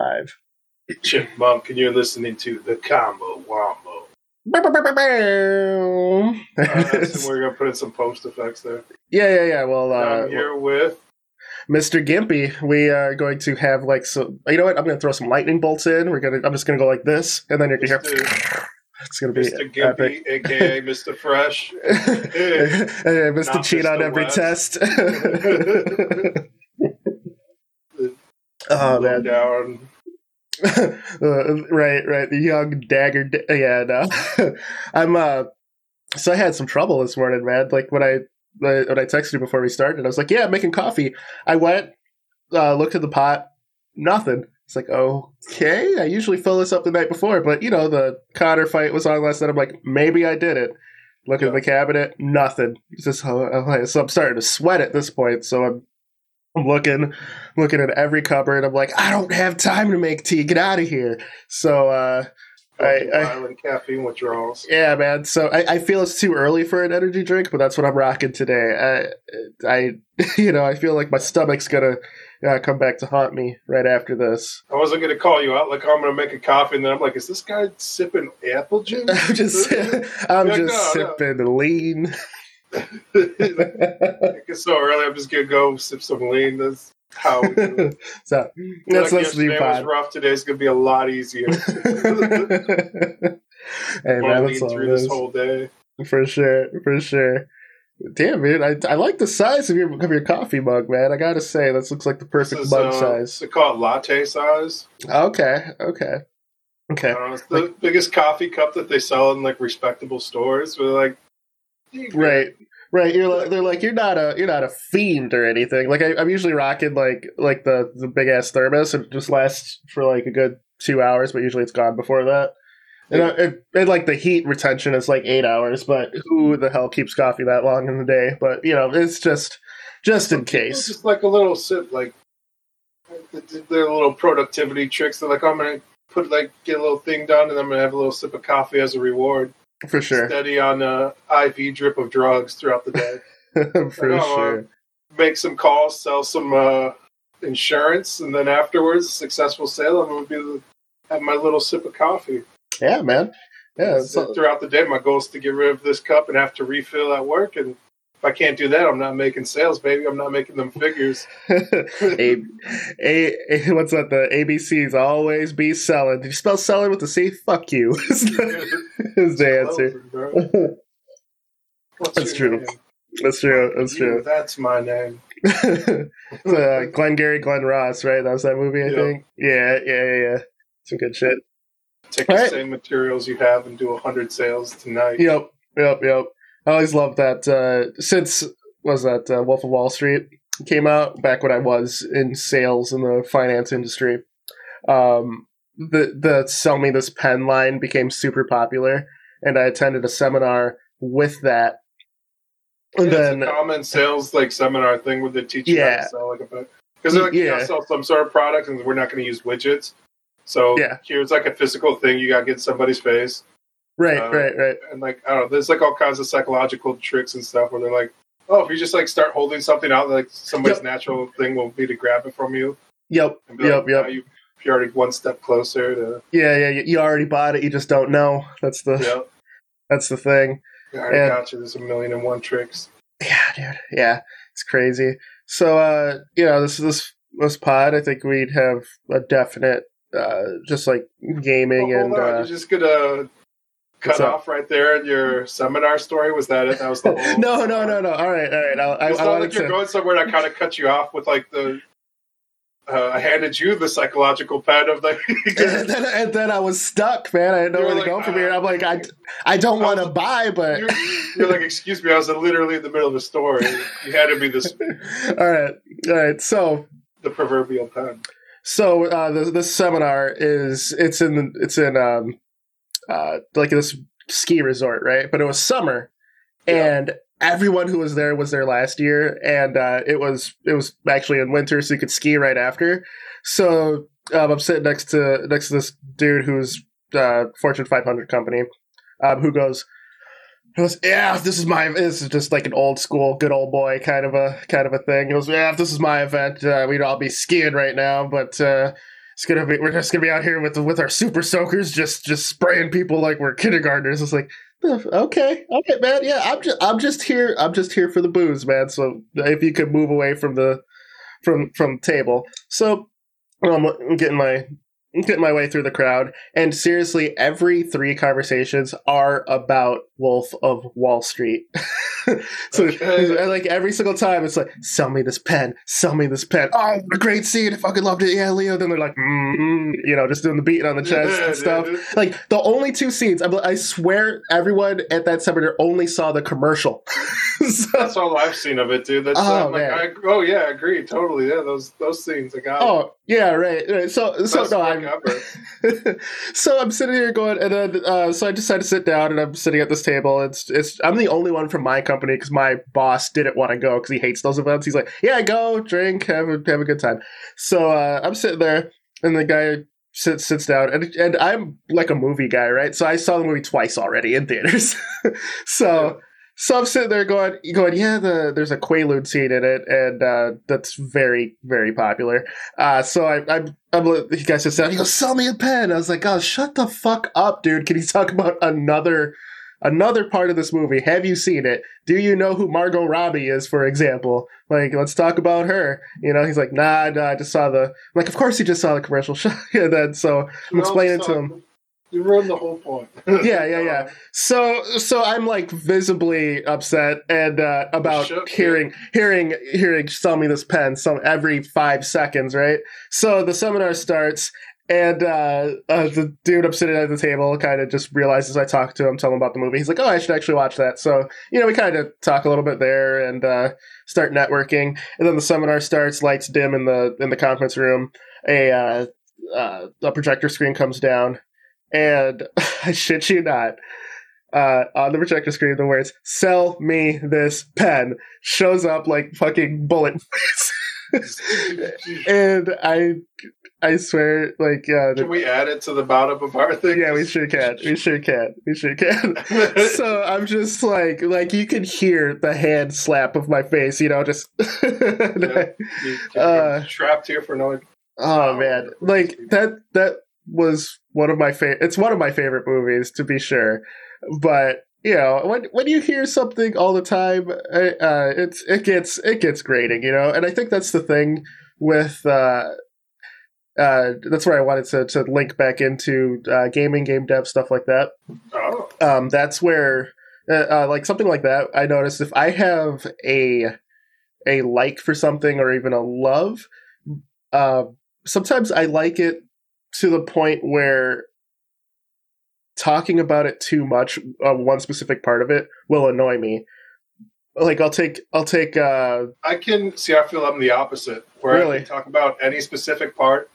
we're. Chipmunk, and you're listening to the Combo Wombo. Uh, so we're gonna put in some post effects there. yeah, yeah, yeah. Well, uh, I'm here with Mr. Gimpy, we are going to have like so. You know what? I'm going to throw some lightning bolts in. We're gonna. I'm just going to go like this, and then you're going to hear. Mr. It's going to be Mr. epic. Gimpy, aka Mr. Fresh. Hey, Mr. Not Cheat on every West. test. Oh man, down. uh, right, right. The young dagger. Da- yeah, no. I'm. uh So I had some trouble this morning, man. Like when I when I texted you before we started, I was like, "Yeah, I'm making coffee." I went, uh, looked at the pot, nothing. It's like, okay, I usually fill this up the night before, but you know, the Connor fight was on last night. I'm like, maybe I did it. Look Yeah. at the cabinet, nothing. It's just so I'm starting to sweat at this point. So I'm, I'm looking, looking at every cupboard. I'm like, I don't have time to make tea. Get out of here. So, uh, I- I- Violent caffeine withdrawals. yeah, man. So I, I feel it's too early for an energy drink, but that's what I'm rocking today. I, I, you know, I feel like my stomach's gonna uh, come back to haunt me right after this. I wasn't gonna call you out like I'm gonna make a coffee, and then I'm like, is this guy sipping apple juice? I'm just, I'm just no, no. sipping lean. It's so early. I'm just gonna go sip some lean. That's how. We do it. so that's like yesterday was pod. rough. Today's gonna be a lot easier. hey man, lean through this whole day. for sure, for sure. Damn, man, I, I like the size of your of your coffee mug, man. I gotta say, this looks like the perfect is, mug uh, size. They call it latte size. Okay, okay, okay. Know, it's the biggest coffee cup that they sell in like respectable stores. Where like, Right, right. You're like, they're like you're not a you're not a fiend or anything. Like I, I'm usually rocking like like the the big ass thermos. and just lasts for like a good two hours, but usually it's gone before that. And, uh, it, and like the heat retention is like eight hours, but who the hell keeps coffee that long in the day? But you know, it's just just in case. just like a little sip, like their little productivity tricks. They're like, I'm gonna put like get a little thing done, and I'm gonna have a little sip of coffee as a reward. For sure, Steady on a IV drip of drugs throughout the day. for Oh, sure. Make some calls, sell some uh, insurance, and then afterwards, a successful sale, I'm gonna be the, have my little sip of coffee. Yeah, man. Yeah, That's it's all- it. throughout the day, my goal is to get rid of this cup and have to refill at work. And if I can't do that, I'm not making sales, baby. I'm not making them figures. a, a, a- what's that? The ABCs always be selling. Did you spell selling with a C? Fuck you. is the is the answer. That's true. name? That's true. That's true. That's my name. uh, Glenn Gary, Glen Ross, right? That was that movie, I Yeah. think. Yeah, yeah, yeah, yeah. Some good shit. Take All the right. same materials you have and do hundred sales tonight. Yep, yep, yep. I always loved that. Uh, since was that uh, Wolf of Wall Street came out back when I was in sales in the finance industry. Um, the the sell me this pen line became super popular, and I attended a seminar with that. And it's then a common sales like seminar thing where they teach you how Yeah. to sell like a. Because they're like, Yeah. gotta sell some sort of product and we're not going to use widgets. So Yeah. here's like a physical thing you got to get somebody's face. Right, uh, right, right. And like, I don't know, there's like all kinds of psychological tricks and stuff where they're like, oh, if you just like start holding something out, like somebody's Yep. natural thing will be to grab it from you. Yep, And yep, like, yep. you, you're already one step closer to, Yeah, yeah. You you already bought it. You just don't know. That's the yeah, that's the thing. I And- got you. There's a million and one tricks. Yeah, dude. Yeah, it's crazy. So, uh, you know, this this this pod, I think we'd have a definite, uh, just like gaming Oh, and on, uh, you're just gonna cut up? off right there in your seminar story. Was that it? That was the whole. no, no, no, no. All right, all right. I'll, I, It's I not like you're to. going somewhere. and I kind of cut you off with like the. Uh, I handed you the psychological pad of the. and, then, and then I was stuck, man. I didn't know where to go from here. uh, I'm like, I, I don't want to buy, but you're, you're like, excuse me, I was literally in the middle of a story. You handed me this all right, all right. So, the proverbial pen. so uh, this this seminar is it's in it's in um, uh, like this ski resort, right? But it was summer, Yeah. and everyone who was there was there last year, and uh, it was it was actually in winter, so you could ski right after. So um, I'm sitting next to next to this dude who's uh, Fortune 500 company, um, who goes. He goes, yeah, this is my. This is just like an old school, good old boy kind of a kind of a thing. He goes, yeah, if this is my event, uh, we'd all be skiing right now. But uh, it's gonna be we're just gonna be out here with with our super soakers, just just spraying people like we're kindergartners. It's like okay, okay, man. Yeah, I'm just I'm just here. I'm just here for the booze, man. So if you could move away from the from from table. So I'm getting my getting my way through the crowd, and seriously, every three conversations are about Wolf of Wall Street. so okay. like every single time, it's like, "Sell me this pen, sell me this pen." Oh, a great scene! I fucking loved it. Yeah, Leo. Then they're like, mm-hmm, you know, just doing the beating on the chest and stuff. Like the only two scenes, I swear, everyone at that seminar only saw the commercial. so, That's all I've seen of it, dude. That's oh, like, I, oh yeah, I agree totally. Yeah, those those scenes, I got. Oh yeah, right. right. So so no, I'm. so I'm sitting here going, and then uh, so I decided to sit down, and I'm sitting at this table. It's it's I'm the only one from my company because my boss didn't want to go because he hates those events. He's like, yeah, go drink, have a have a good time. So uh, I'm sitting there, and the guy sits sits down, and and I'm like a movie guy, right? So I saw the movie twice already in theaters. so. Yeah so I'm sitting there going, going, yeah, the there's a Quaalude scene in it, and uh, that's very, very popular. Uh, so I, I'm, I'm, he guys just said, he goes, sell me a pen. I was like, oh, shut the fuck up, dude. Can you talk about another, another part of this movie? Have you seen it? Do you know who Margot Robbie is, for example? Like, let's talk about her. You know, he's like, nah, nah, I just saw the, I'm like, of course he just saw the commercial. and then so I'm explaining to him. You ruined the whole point. yeah, yeah, yeah. So, so I'm like visibly upset and uh, about shook, hearing, yeah. hearing, hearing. Sell me this pen. Some every five seconds, right? So the seminar starts, and uh, uh, the dude I'm sitting at the table kind of just realizes I talked to him, tell him about the movie. He's like, "Oh, I should actually watch that." So you know, we kind of talk a little bit there and uh, start networking, and then the seminar starts. Lights dim in the in the conference room. A uh, uh, a projector screen comes down and I shit you not, uh, on the projector screen, the words "Sell me this pen" shows up like fucking bullet points. and I, I swear, like, uh, can we add it to the bottom of our thing? Yeah, we sure can. We sure can. We sure can. so I'm just like, like you can hear the hand slap of my face, you know, just yeah, uh, trapped here for no. Oh man, like that. That was one of my favorite. It's one of my favorite movies, to be sure. But you know, when when you hear something all the time, uh, it's it gets it gets grating, you know. And I think that's the thing with. Uh, uh, that's where I wanted to, to link back into uh, gaming, game dev, stuff like that. Oh. Um, that's where, uh, uh, like something like that. I noticed if I have a a like for something or even a love, uh, sometimes I like it to the point where talking about it too much uh, one specific part of it will annoy me like i'll take i'll take uh i can see i feel i'm the opposite where really? i can talk about any specific part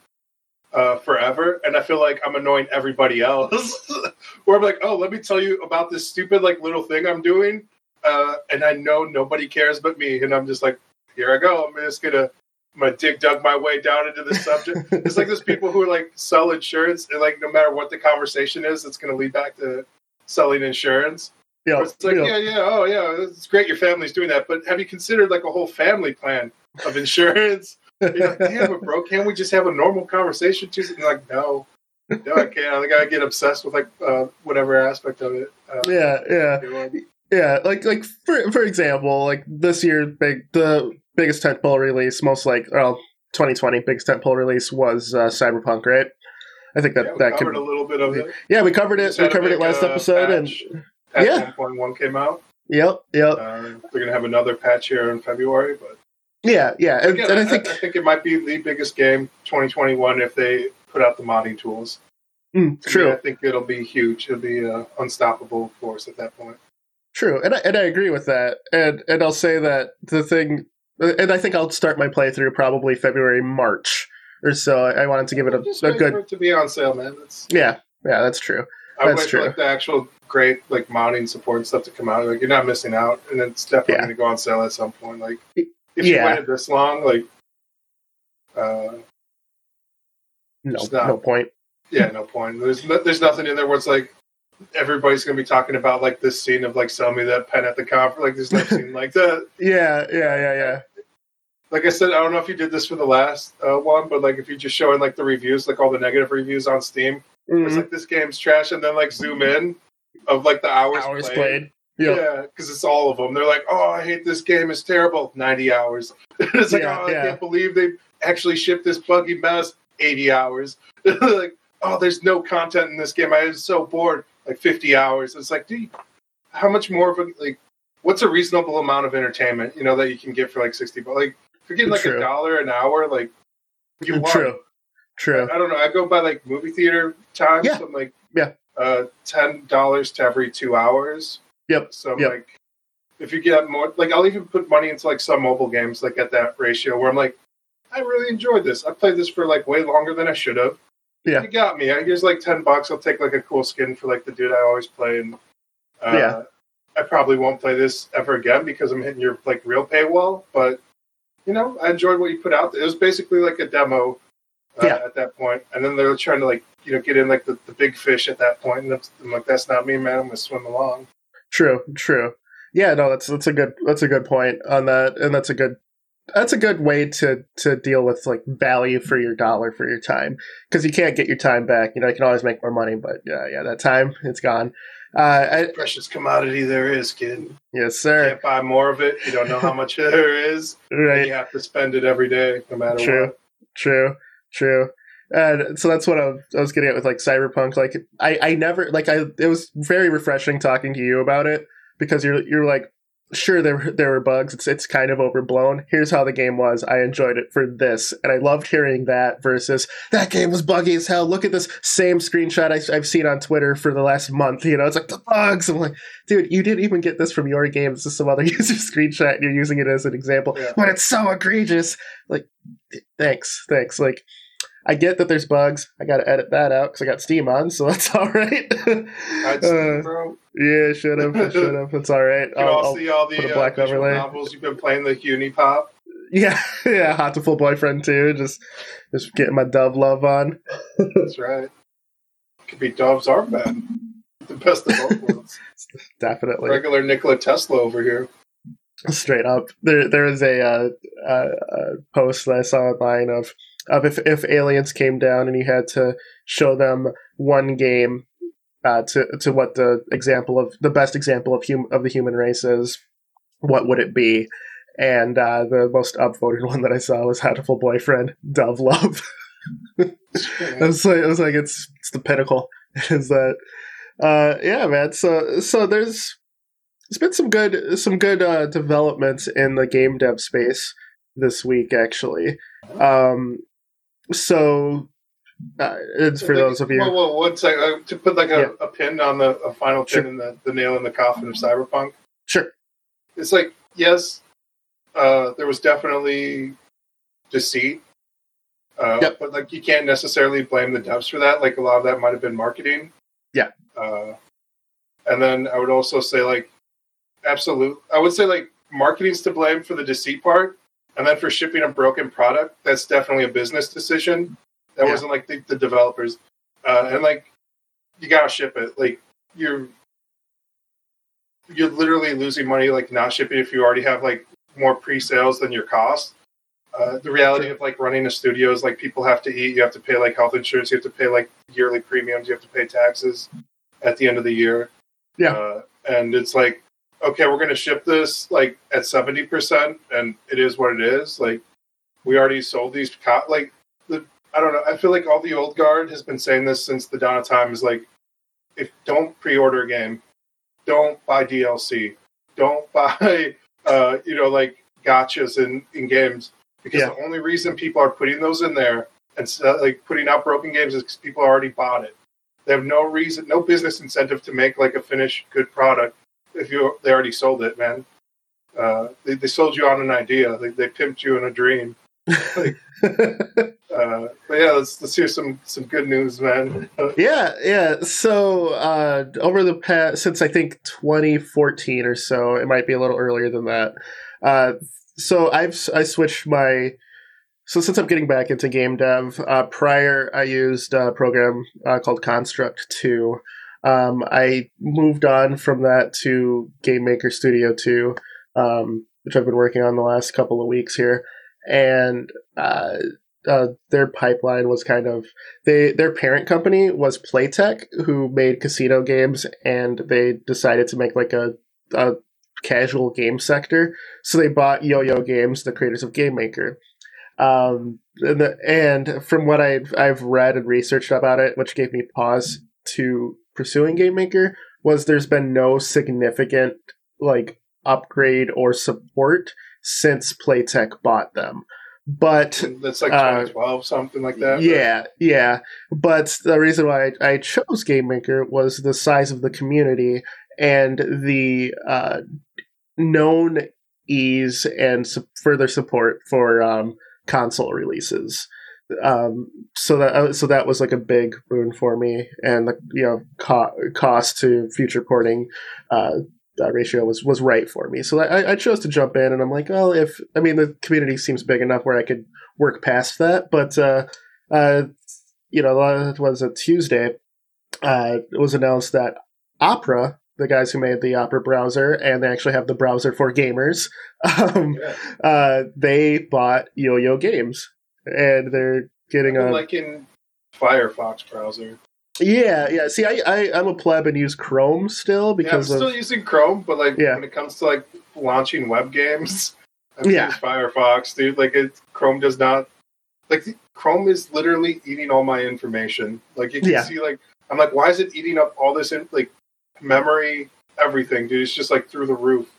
uh, forever and i feel like i'm annoying everybody else where i'm like oh let me tell you about this stupid like little thing i'm doing uh, and i know nobody cares but me and i'm just like here i go i'm just gonna Gonna dig dug my way down into the subject. it's like those people who are like sell insurance, and like no matter what the conversation is, it's gonna lead back to selling insurance. Yeah, it's like yeah. yeah, yeah, oh yeah, it's great your family's doing that, but have you considered like a whole family plan of insurance? You're like, damn it, bro, can't we just have a normal conversation? Too? And like, no, no, I can't. I gotta get obsessed with like uh, whatever aspect of it. Uh, yeah, yeah. Yeah, like like for for example, like this year, big the biggest tentpole release, most like well, 2020 biggest tentpole release was uh, Cyberpunk, right? I think that yeah, that covered could, a little bit of it. Yeah, we covered it. We covered it last uh, episode, patch. and patch yeah, 1.1 came out. Yep, yep. Uh, they're gonna have another patch here in February, but yeah, yeah, and, again, and I, I, think I think it might be the biggest game 2021 if they put out the modding tools. Mm, true. I think it'll be huge. It'll be an unstoppable force at that point. True, and I, and I agree with that. And and I'll say that the thing, and I think I'll start my playthrough probably February March or so. I wanted to give it a, a good to be on sale, man. That's... Yeah, yeah, that's true. I that's wait true. for like the actual great like mounting support stuff to come out. Like you're not missing out, and it's definitely yeah. going to go on sale at some point. Like if you waited this long, like uh, no, not, no point. Yeah, no point. There's no, there's nothing in there where it's like everybody's gonna be talking about like this scene of like sell me that pen at the conference. Like this no scene like that. Yeah, yeah, yeah, yeah. like I said, I don't know if you did this for the last uh, one, but like if you're just showing like the reviews, like all the negative reviews on Steam, mm-hmm. it's like this game's trash, and then like zoom in of like the hours, hours played. played. Yep. Yeah, because it's all of them. They're like, "Oh, I hate this game. It's terrible." Ninety hours. it's like, yeah, "Oh, yeah. I can't believe they actually shipped this buggy mess." Eighty hours. like, "Oh, there's no content in this game. I am so bored." Like fifty hours. It's like, dude, how much more of a like? What's a reasonable amount of entertainment? You know that you can get for like sixty. But like, if you're getting like a dollar an hour, like you want. True. True. I, I, don't know. I go by like movie theater time. Yeah. So I'm like, yeah, uh, ten dollars to every two hours. Yep. So I'm yep. like, if you get more, like I'll even put money into like some mobile games, like at that ratio where I'm like, I really enjoyed this. I played this for like way longer than I should have. Yeah. You got me. Here's like ten bucks. I'll take like a cool skin for like the dude I always play, and uh, yeah. I probably won't play this ever again because I'm hitting your like real paywall. But you know, I enjoyed what you put out. It was basically like a demo uh, yeah. at that point, and then they were trying to like you know get in like the, the big fish at that point, and I'm like, that's not me, man. I'm gonna swim along. True, true. Yeah, no, that's that's a good that's a good point on that, and that's a good that's a good way to to deal with like value for your dollar for your time because you can't get your time back. You know, you can always make more money, but yeah, yeah, that time it's gone. Uh, I, Precious commodity there is, kid. Yes, sir. You can't buy more of it. You don't know how much there is. Right. You have to spend it every day, no matter true, what. True. True. And so that's what I was getting at with like Cyberpunk. Like I, I never like I. It was very refreshing talking to you about it because you're you're like sure there there were bugs. It's it's kind of overblown. Here's how the game was. I enjoyed it for this and i loved hearing that versus that game was buggy as hell. Look at this same screenshot I, have seen on twitter for the last month you know it's like the bugs. I'm like dude you didn't even get this from your game. This is some other user screenshot and you're using it as an example. Yeah. but it's so egregious. Like thanks thanks. Like I get that there's bugs. I got to edit that out because I got Steam on, so that's all right. uh, yeah, should have, should have. It's all right. You I'll, all I'll see all the black uh, overlay. novels you've been playing, the Unipop. Yeah, yeah, Hatoful Boyfriend too. Just, just getting my Dove love on. that's right. Could be Dove's armband. The best of both worlds. Definitely. Regular Nikola Tesla over here. Straight up. There, there was a, uh, uh, post that I saw online of of if if aliens came down and you had to show them one game uh, to to what the example of the best example of hum, of the human race is, what would it be? And uh, the most upvoted one that I saw was Hatoful Boyfriend, Dove Love. I was like, I was like, it's it's the pinnacle. is that? Uh, yeah, man. So so there's there's been some good some good uh, developments in the game dev space this week, actually. Um, so uh, it's for those of you. Well, well one second, uh, to put like a, yeah. a pin on the a final pin sure. in the, the nail in the coffin of Cyberpunk. Sure. It's like yes, uh, there was definitely deceit, uh, yep. but like you can't necessarily blame the devs for that. Like a lot of that might have been marketing. Yeah. Uh, and then I would also say like, absolute. I would say like marketing's to blame for the deceit part, and then for shipping a broken product, that's definitely a business decision. That yeah. wasn't like the, the developers. Uh, and like, you gotta ship it. Like you're you're literally losing money like not shipping if you already have like more pre-sales than your cost. Uh, the reality of like running a studio is like people have to eat. You have to pay like health insurance. You have to pay like yearly premiums. You have to pay taxes at the end of the year. Yeah, uh, and it's like okay, we're going to ship this like at 70%, and it is what it is. Like, we already sold these. Co- like, the, I don't know. I feel like all the old guard has been saying this since the dawn of time is like, if don't pre order a game, don't buy DLC, don't buy, uh, you know, like gotchas in, in games. Because yeah. the only reason people are putting those in there and uh, like putting out broken games is because people already bought it. They have no reason, no business incentive to make like a finished good product if you they already sold it, man. Uh, they, they sold you on an idea. They, they pimped you in a dream. like, uh, but yeah, let's let's hear some some good news, man. yeah, yeah. So uh, over the past since I think 2014 or so, it might be a little earlier than that. Uh, so I've I switched my so since I'm getting back into game dev, uh, prior I used a program uh, called Construct 2 um, I moved on from that to Game Maker Studio 2, um, which I've been working on the last couple of weeks here. and uh, uh, their pipeline was kind of they their parent company was Playtech, who made casino games, and they decided to make like a, a casual game sector. So they bought Yo-Yo Games, the creators of Game Maker. Um, and, the, and from what I've I've read and researched about it, which gave me pause to pursuing Game Maker, was there's been no significant like upgrade or support since Playtech bought them. But that's like 2012, uh, something like that. Yeah, yeah. But the reason why I, I, chose Game Maker was the size of the community and the uh, known ease and su- further support for um, console releases. Um, so that uh, so that was like a big boon for me, and the you know co- cost to future porting uh, that ratio was was right for me. So I, I chose to jump in, and I'm like, well, if I mean the community seems big enough where I could work past that, but uh, uh, you know, it was a Tuesday. Uh, it was announced that Opera, the guys who made the Opera browser, and they actually have the browser for gamers, um, yeah. uh, they bought Yo-Yo Games, and they're getting a like in Firefox browser. Yeah, yeah. See, I, I I'm a pleb and use Chrome still because yeah, I'm still of, using Chrome, but like yeah. when it comes to like launching web games, I yeah. Firefox, dude. Like it, Chrome does not like Chrome is literally eating all my information. Like you can yeah. see, like I'm like, why is it eating up all this in like memory, everything, dude? It's just like through the roof.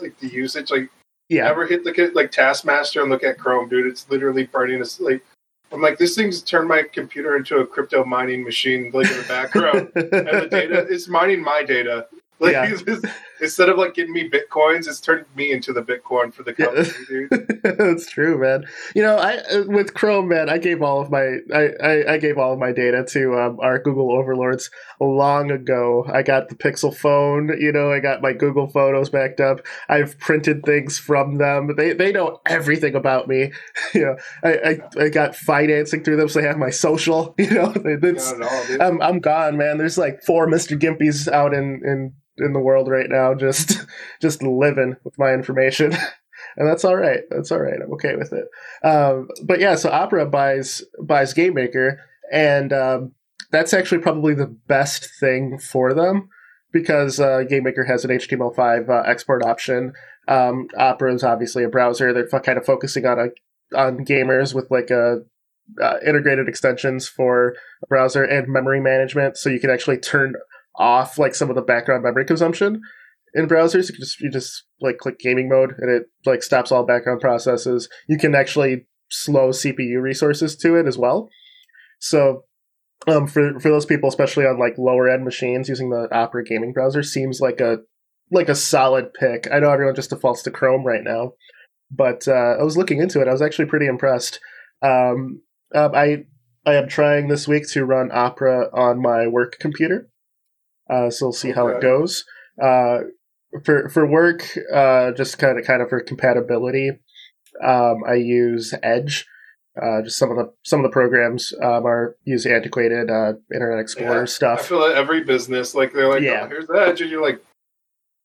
Like the usage, like yeah. Ever hit the like Taskmaster and look at Chrome, dude? It's literally burning us like I'm like, this thing's turned my computer into a crypto mining machine, like in the background, and the data is mining my data. Like yeah. instead of like getting me bitcoins, it's turned me into the bitcoin for the company, dude. That's true, man. You know, I uh, with Chrome, man, I gave all of my I, I, I gave all of my data to um, our Google overlords long ago. I got the Pixel phone. You know, I got my Google photos backed up. I've printed things from them. They they know everything about me. you know, I, I, I got financing through them, so they have my social. You know, it's, all, I'm I'm gone, man. There's like four Mr. Gimpies out in in in the world right now, just just living with my information. and that's all right. That's all right. I'm okay with it. Um, but yeah, so Opera buys buys Game Maker, and um, that's actually probably the best thing for them because uh, Game Maker has an HTML5 uh, export option. Um, Opera is obviously a browser. They're f- kind of focusing on a on gamers with like a uh, integrated extensions for browser and memory management, so you can actually turn off like some of the background memory consumption in browsers. You just you just like click gaming mode and it like stops all background processes. You can actually slow CPU resources to it as well. So um, for for those people, especially on like lower end machines, using the Opera gaming browser seems like a like a solid pick. I know everyone just defaults to Chrome right now, but uh, I was looking into it. I was actually pretty impressed. Um, um, I I am trying this week to run Opera on my work computer. Uh, so we'll see okay. how it goes. Uh, for for work, uh, just kind of kind of for compatibility, um, I use Edge. Uh, just some of the some of the programs um, are use antiquated uh, Internet Explorer yeah, stuff. I feel like every business like they're like, yeah. Oh, here's Edge, and you're like,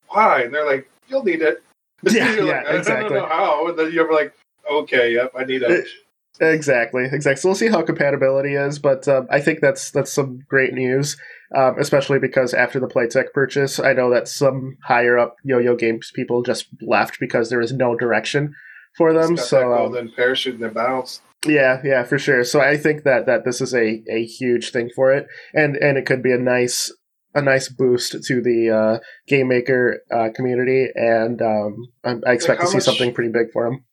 why? And they're like, you'll need it. Yeah, yeah, like, exactly. I don't know how. And then you're like, okay, yep, I need Edge. Exactly, exactly. So we'll see how compatibility is, but um, I think that's that's some great news, um, especially because after the Playtech purchase, I know that some higher up Yo-Yo Games people just left because there was no direction for them. so um, then parachute and bounce. Yeah, yeah, for sure. So I think that that this is a, a huge thing for it, and and it could be a nice a nice boost to the uh, game maker uh, community, and um, I, I, expect like to see much, something pretty big for them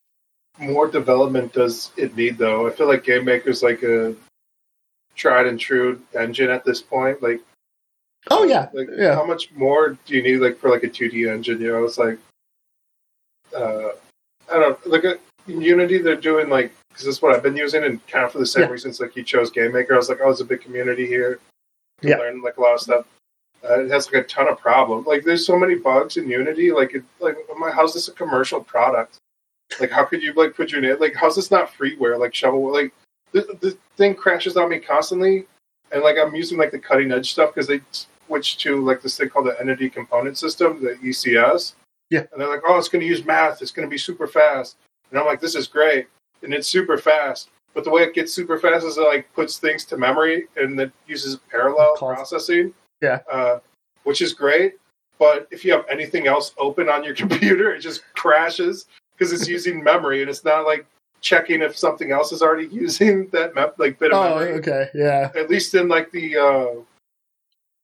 more development does it need though? I feel like Game Maker's like a tried and true engine at this point. Like, oh yeah, like yeah. How much more do you need like for like a 2D engine? You know, it's like, uh, I don't know. Look at Unity. They're doing like because that's what I've been using, and kind of for the same yeah. reasons. Like you chose Game Maker, I was like, oh, there's a big community here. Yeah, learn like a lot of stuff. Uh, it has like a ton of problems. Like there's so many bugs in Unity. Like it, like my how's this a commercial product? Like, how could you like put your name? Like, how's this not freeware? Like, shovel like the, the thing crashes on me constantly, and like I'm using like the cutting edge stuff because they switched to like this thing called the Entity Component System, the ECS. Yeah, and they're like, oh, it's going to use math. It's going to be super fast, and I'm like, this is great. and it's super fast. But the way it gets super fast is it like puts things to memory and it uses parallel processing. Yeah. Uh, which is great. But if you have anything else open on your computer, it just crashes because it's using memory and it's not like checking if something else is already using that map like bit of memory. oh, memory. okay, yeah. At least in like the uh,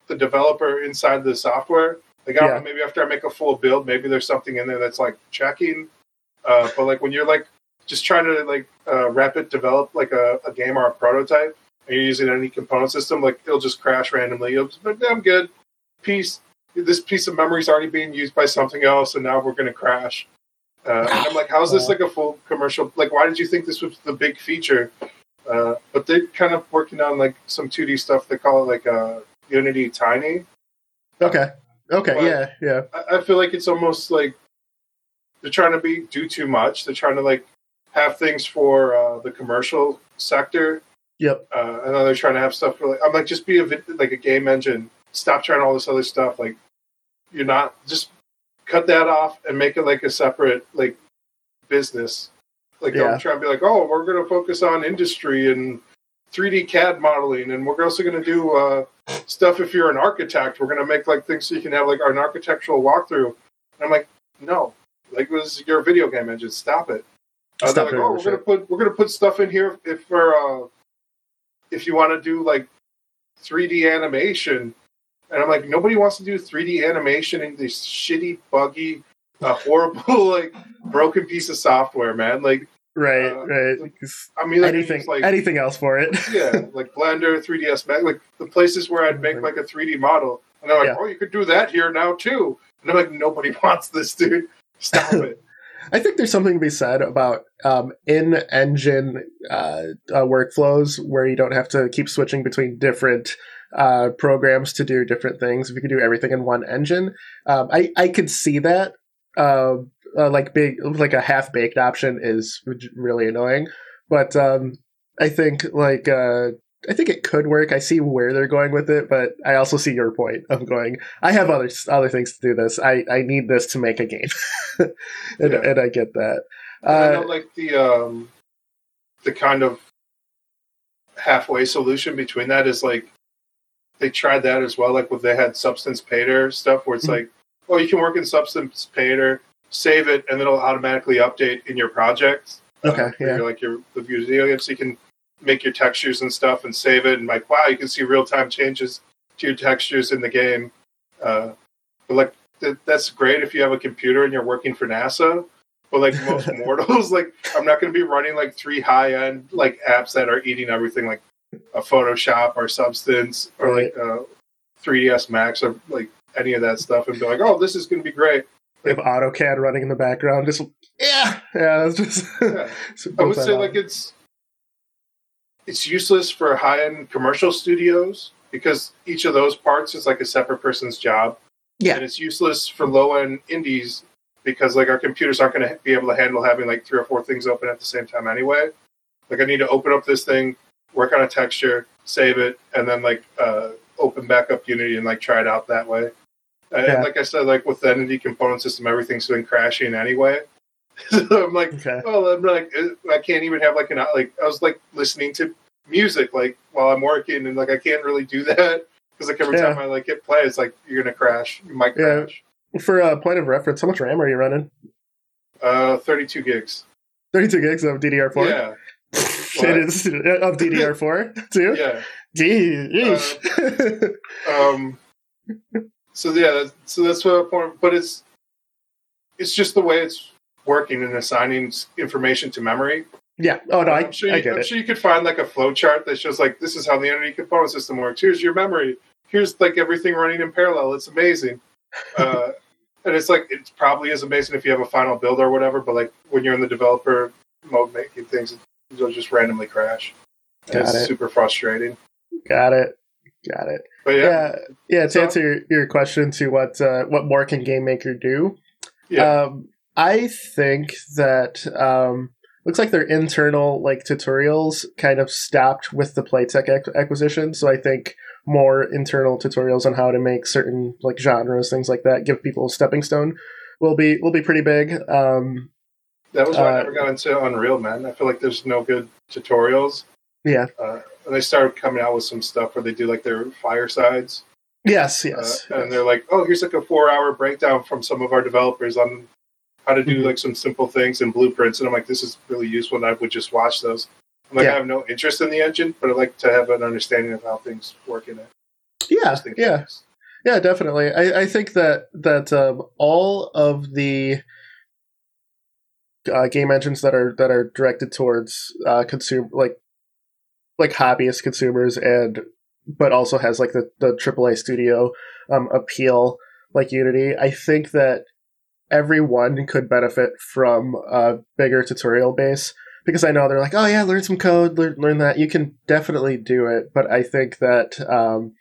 the developer inside the software. Like I don't Yeah. know, maybe after I make a full build, maybe there's something in there that's like checking. Uh, but like when you're like just trying to like uh, rapid develop like a, a game or a prototype, and you're using entity component system, like it'll just crash randomly. You'll just, I'm good. Piece. This piece of memory is already being used by something else, and now we're going to crash. Uh, and I'm like, how's this like a full commercial? Like, why did you think this was the big feature? Uh, but they're kind of working on like some 2D stuff. They call it like uh, Unity Tiny. Okay. Okay. Well, yeah. Yeah. I, I feel like it's almost like they're trying to be do too much. They're trying to like have things for uh, the commercial sector, Yep. uh, and then they're trying to have stuff for like I'm like just be a like a game engine. Stop trying all this other stuff. Like you're not just cut that off and make it like a separate like business. Like Yeah. don't try and be like, oh, we're going to focus on industry and 3D CAD modeling, and we're also going to do uh, stuff. If you're an architect, we're going to make like things so you can have like an architectural walkthrough. And I'm like, no, like this is your video game engine. Stop it. Uh, Stop like, oh, we're gonna put we're gonna put stuff in here if for uh, if you want to do like 3D animation. And I'm like, nobody wants to do 3D animation in this shitty, buggy, uh, horrible, like broken piece of software, man. Like, Right. Uh, right. I mean, like, anything. like anything else for it? yeah, like Blender, 3ds Max, like the places where I'd make like a 3D model, and they're like, Yeah. oh, you could do that here now too. And I'm like, nobody wants this, dude. Stop it. I think there's something to be said about um, in-engine uh, uh, workflows where you don't have to keep switching between different uh, programs to do different things. If you could do everything in one engine, um, I I could see that. Uh, uh, like big, like a half-baked option is really annoying, but um, I think like uh, I think it could work. I see where they're going with it, but I also see your point of going. I have other other things to do this. I I need this to make a game, and, Yeah. and I get that. And I Uh, know like the um, the kind of halfway solution between that is like they tried that as well. Like when they had Substance Painter stuff, where it's Mhm. like, oh, you can work in Substance Painter, save it, and it'll automatically update in your project. Okay, for yeah. your, like your the video game, so you can make your textures and stuff and save it. And like, wow, you can see real time changes to your textures in the game. Uh, but like th- that's great if you have a computer and you're working for NASA. But like most mortals, like I'm not going to be running like three high end like apps that are eating everything, like a Photoshop or Substance or like uh, 3ds Max or like any of that stuff, and be like, oh, this is going to be great. we have AutoCAD running in the background. Just yeah, yeah. It's just Yeah. I would say like it's it's useless for high end commercial studios because each of those parts is like a separate person's job. Yeah. And it's useless for low end indies because like our computers aren't going to be able to handle having like three or four things open at the same time anyway. Like I need to open up this thing, work on a texture, save it, and then like uh, open back up Unity and like try it out that way. And Yeah. like I said, like with the Entity component system, everything's been crashing anyway. so I'm like, okay. well, I'm like, uh, I can't even have like an like. I was like listening to music like while I'm working, and like I can't really do that because like every Yeah. time I like hit play, it's like you're gonna crash. You might Yeah. For a point of reference, how much RAM are you running? Uh, 32 gigs. 32 gigs of DDR4. Yeah, it is of DDR4 too. yeah. Jeez. Um, so yeah, so that's what point. But it's it's just the way it's working and assigning information to memory. yeah. Oh no, I, I'm sure you, I get I'm it. sure you could find like a flow chart that shows like this is how the Entity component system works. Here's your memory. Here's like everything running in parallel. It's amazing. Uh, and it's like it probably is amazing if you have a final build or whatever. But like when you're in the developer mode making things, it'll just randomly crash. Got it's it. super frustrating. Got it. Got it. But yeah, Yeah. Yeah. To So- answer your, your question to what uh, what more can Game Maker do? Yeah. Um, I think that um, looks like their internal like tutorials kind of stopped with the Playtech ac- acquisition. So I think more internal tutorials on how to make certain like genres, things like that, give people a stepping stone, will be will be pretty big. Um, That was why uh, I never got into Unreal, man. I feel like there's no good tutorials. Yeah. Uh, and they started coming out with some stuff where they do like their firesides. Yes, yes. Uh, and they're like, oh, here's like a four hour breakdown from some of our developers on how to do mm-hmm. like some simple things and blueprints. And I'm like, this is really useful. And I would just watch those. I'm like, yeah. I have no interest in the engine, but I like to have an understanding of how things work in it. Yeah, yeah, things. yeah, definitely. I, I think that that um, all of the uh, game engines that are that are directed towards uh, like like hobbyist consumers and but also has like the the AAA studio um, appeal like Unity. I think that everyone could benefit from a bigger tutorial base because I know they're like, oh yeah, learn some code, learn, learn that. You can definitely do it, but I think that um,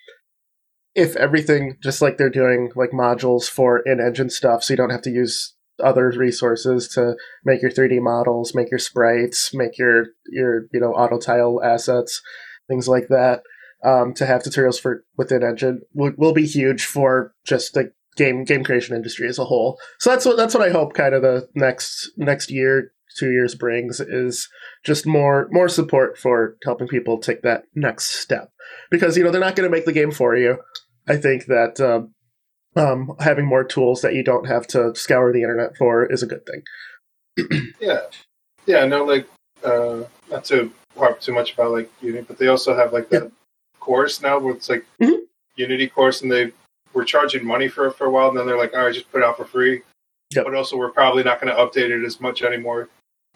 if everything just like they're doing like modules for in-engine stuff, so you don't have to use other resources to make your 3D models, make your sprites, make your your you know auto tile assets, things like that. Um, to have tutorials for within engine will, will be huge for just the game game creation industry as a whole. So that's what that's what I hope kind of the next next year two years brings is just more more support for helping people take that next step because you know they're not going to make the game for you. I think that um, um, having more tools that you don't have to scour the internet for is a good thing. yeah, yeah. No, like uh, not to harp too much about like Unity, but they also have like that yeah. course now where it's like mm-hmm. Unity course, and they were charging money for it for a while, and then they're like, all right, just put it out for free. Yep. But also, we're probably not going to update it as much anymore.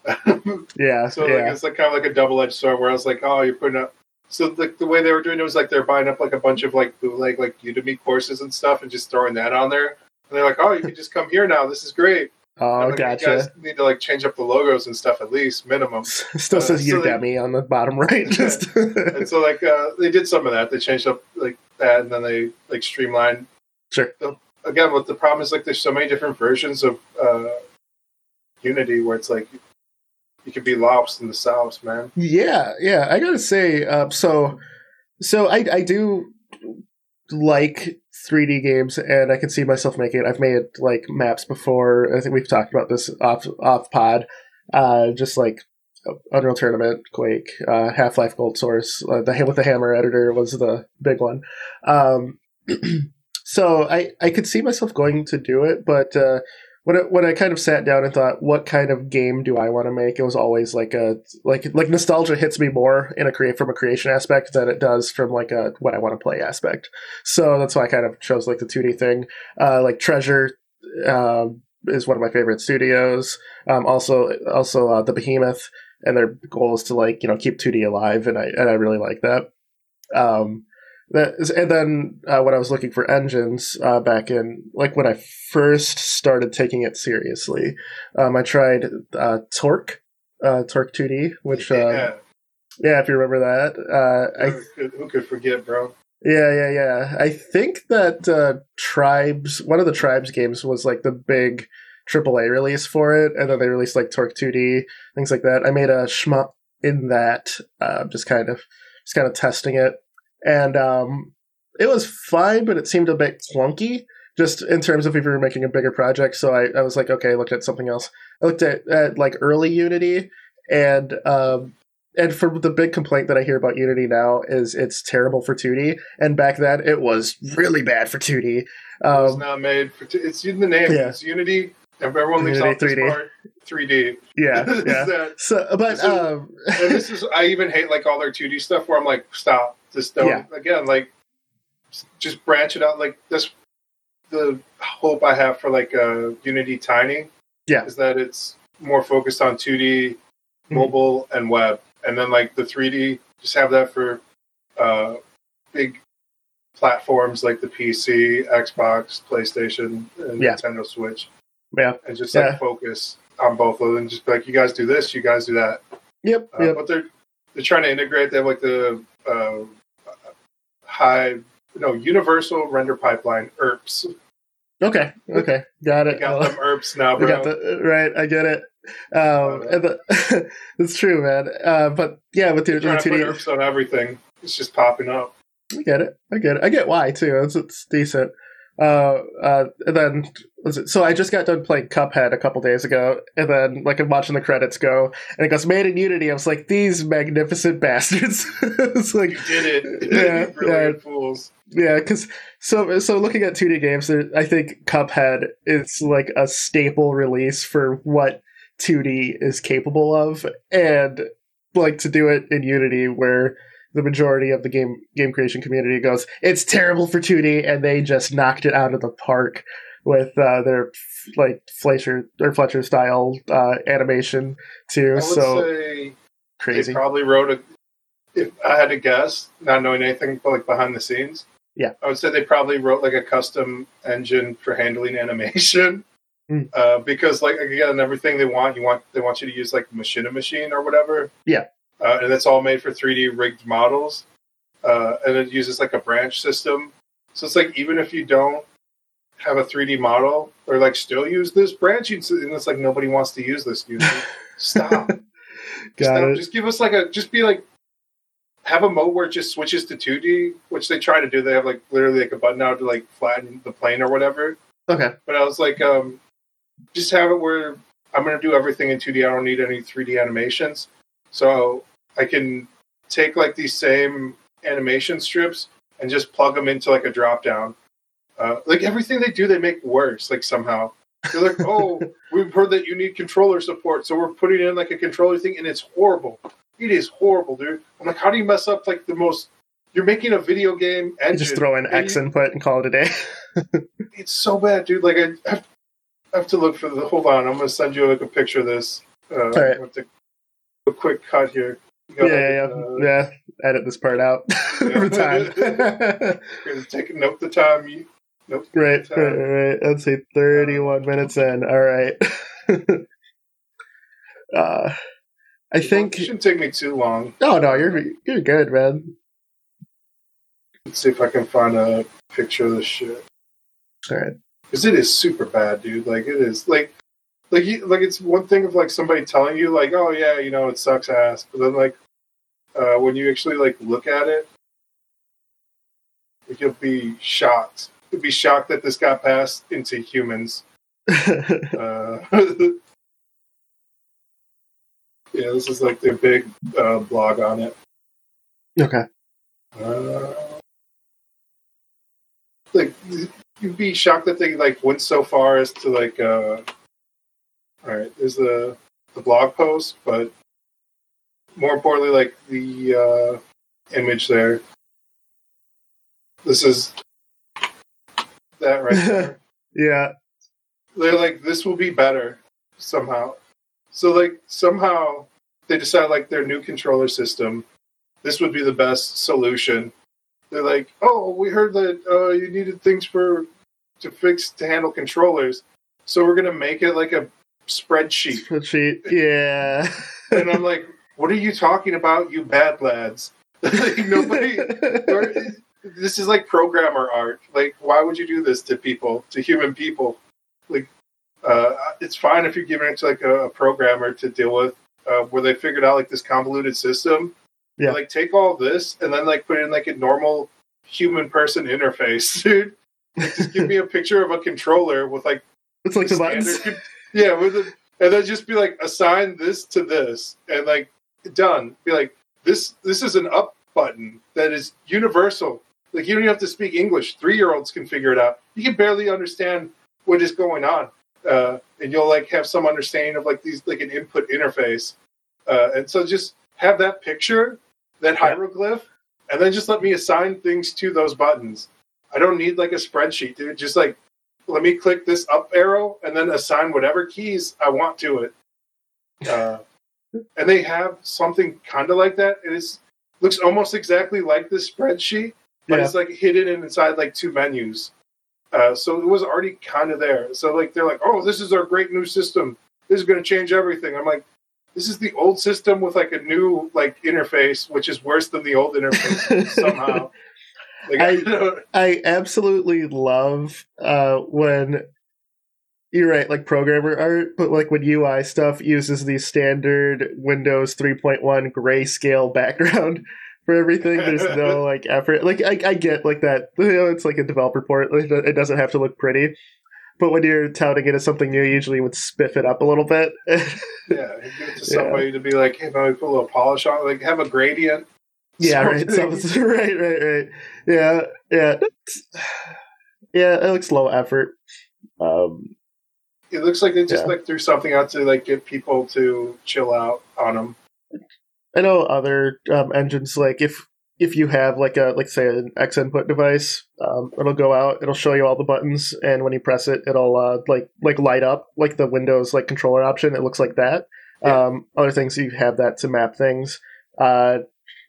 yeah. So yeah. It's like kind of like a double edged sword where I was like, oh, you're putting up. So the, the way they were doing it was like they're buying up like a bunch of like bootleg like Udemy courses and stuff and just throwing that on there. And they're like, oh, you can just come here now. This is great. Oh, like, gotcha. You guys need to like change up the logos and stuff at least minimum. Still uh, says so on the bottom right. Just and so like uh, they did some of that. They changed up like that, and then they like streamlined. Sure. Again, what the problem is like there's so many different versions of uh, Unity where it's like you could be lost in the sauce, man. Yeah, yeah. I gotta say, uh, so so I I do like 3D games, and I can see myself making it. I've made like maps before. I think we've talked about this off off pod. Uh, just like Unreal Tournament, Quake, uh, Half Life Gold Source, uh, the with the Hammer editor was the big one. Um, so I I could see myself going to do it, but uh, when I, when I kind of sat down and thought, what kind of game do I want to make? It was always like a like like nostalgia hits me more in a create from a creation aspect than it does from like a what I want to play aspect. So that's why I kind of chose like the two D thing. Uh, like Treasure uh, is one of my favorite studios. Um, also also uh, the Behemoth, and their goal is to like you know keep two D alive, and I and I really like that. Um, that, and then uh, when I was looking for engines uh, back in like when I first started taking it seriously, um, I tried uh, Torque, uh, Torque 2D, which uh, yeah. yeah, if you remember that, uh, who, I, who could forget, bro? Yeah, yeah, yeah. I think that Tribes, one of the Tribes games, was like the big AAA release for it, and then they released like Torque 2D, things like that. I made a shmup in that, just kind of, just kind of testing it and um, it was fine, but it seemed a bit clunky just in terms of if you were making a bigger project. So I, I was like, okay, I looked at something else. I looked at, at like early Unity, and um, and for the big complaint that I hear about Unity now is it's terrible for 2D, and back then it was really bad for 2D. Um, it's not made for. T- it's in the name. Yeah. It's Unity. Everyone leaves off 3D. this part. 3D. Yeah, yeah. so, but is, um, and this is I even hate like all their 2D stuff where I'm like, stop, just don't. Yeah. Again, like, just branch it out. Like this, the hope I have for like uh, Unity Tiny, yeah, is that it's more focused on 2D, mm-hmm. mobile, and web, and then like the 3D, just have that for uh, big platforms like the PC, Xbox, PlayStation, and yeah. Nintendo Switch. Yeah, and just like yeah. focus on both of them. Just be like, you guys do this, you guys do that. Yep. Uh, yep. But they're they're trying to integrate. They have like the uh, high, no, universal render pipeline URPs. Okay. Okay. Got it. got them URPs now, bro. got the, right. I get it. Um, the, it's true, man. Uh, but yeah, with the, trying to put URPs on everything, it's just popping up. I get it. I get it. I get why too. It's, it's decent. Uh, uh, and then so I just got done playing Cuphead a couple days ago, and then like I'm watching the credits go, and it goes made in Unity. I was like, these magnificent bastards! it's like you did it, yeah, yeah, fools. Yeah, because so so looking at 2D games, I think Cuphead is like a staple release for what 2D is capable of, and like to do it in Unity where the majority of the game game creation community goes, it's terrible for 2D, and they just knocked it out of the park with uh, their like Fleischer or Fletcher style uh, animation too. so crazy. They probably wrote a. If I had to guess, not knowing anything but like behind the scenes, yeah, I would say they probably wrote like a custom engine for handling animation. Mm. Uh, because like again, everything they want, you want they want you to use like Machinima Machine or whatever. Yeah, uh, and it's all made for 3D rigged models, uh, and it uses like a branch system. So it's like even if you don't have a 3D model or like still use this branching, and it's like nobody wants to use this. Stop. Got Stop. it. Just give us like a just be like have a mode where it just switches to 2D, which they try to do. They have like literally like a button now to like flatten the plane or whatever. Okay. But I was like, um, just have it where I'm going to do everything in 2D. I don't need any 3D animations. So I can take like these same animation strips and just plug them into like a drop down. Uh, like everything they do, they make worse. Like somehow they're like, "Oh, we've heard that you need controller support, so we're putting in like a controller thing, and it's horrible. It is horrible, dude." I'm like, "How do you mess up like the most?" You're making a video game engine. Just throw in X you, input and call it a day. it's so bad, dude. Like I have, I have, to look for the. Hold on, I'm gonna send you like a picture of this. Uh, All right. To, a quick cut here. Yeah, yeah, uh, yeah. Edit this part out every time. Take note the time you. Nope. Right, right, right. Let's say thirty-one minutes in. All right. uh, I think it shouldn't take me too long. No, no, you're you're good, man. Let's see if I can find a picture of this shit. All right. Because it is super bad, dude. Like it is like like like it's one thing of like somebody telling you like oh yeah you know it sucks ass but then like uh, when you actually like look at it like, you'll be shocked. You'll be shocked that this got passed into humans. Uh, yeah this is like their big uh, blog on it. Okay. Uh, like you'd be shocked that they like went so far as to like uh right, there's the the blog post, but more importantly, like the uh, image there. This is that right there. yeah. They're like, this will be better somehow. So like somehow they decide like their new controller system, this would be the best solution. They're like, oh, we heard that uh, you needed things for to fix to handle controllers, so we're gonna make it like a spreadsheet. Spreadsheet, yeah. and I'm like, what are you talking about, you bad lads? like, nobody. this is like programmer art. Like, why would you do this to people, to human people? Like, uh, it's fine if you're giving it to like a, a programmer to deal with, uh, where they figured out like this convoluted system. Yeah. Like, take all this and then like put it in like a normal human person interface, dude. Like, just give me a picture of a controller with like. It's like the buttons. Yeah, with it, and then just be like, assign this to this, and like, done. Be like, this this is an up button that is universal. Like you don't even have to speak English. Three year olds can figure it out. You can barely understand what is going on, uh, and you'll like have some understanding of like these like an input interface. Uh, and so just have that picture, that hieroglyph, and then just let me assign things to those buttons. I don't need like a spreadsheet, dude. Just like let me click this up arrow and then assign whatever keys I want to it. Uh, and they have something kind of like that. It is looks almost exactly like this spreadsheet, but yeah. it's like hidden inside like two menus. Uh, so it was already kind of there. So like they're like, oh, this is our great new system. This is going to change everything. I'm like, this is the old system with like a new like interface, which is worse than the old interface somehow. Like, I, I absolutely love uh, when you're right, like programmer art, but like when UI stuff uses the standard Windows 3.1 grayscale background for everything. There's no like effort. Like I, I get like that. You know, it's like a developer port. It doesn't have to look pretty. But when you're touting it as something new, you usually would spiff it up a little bit. yeah, give it to somebody yeah. to be like, hey, man, put a little polish on, like have a gradient. Yeah, right. Right, right, right. Yeah, yeah, yeah. It looks low effort. Um, it looks like they just yeah. like threw something out to like get people to chill out on them. I know other um, engines like if if you have like a like say an X input device, um, it'll go out, it'll show you all the buttons, and when you press it, it'll uh, like like light up like the Windows like controller option. It looks like that. Yeah. Um, other things you have that to map things. Uh,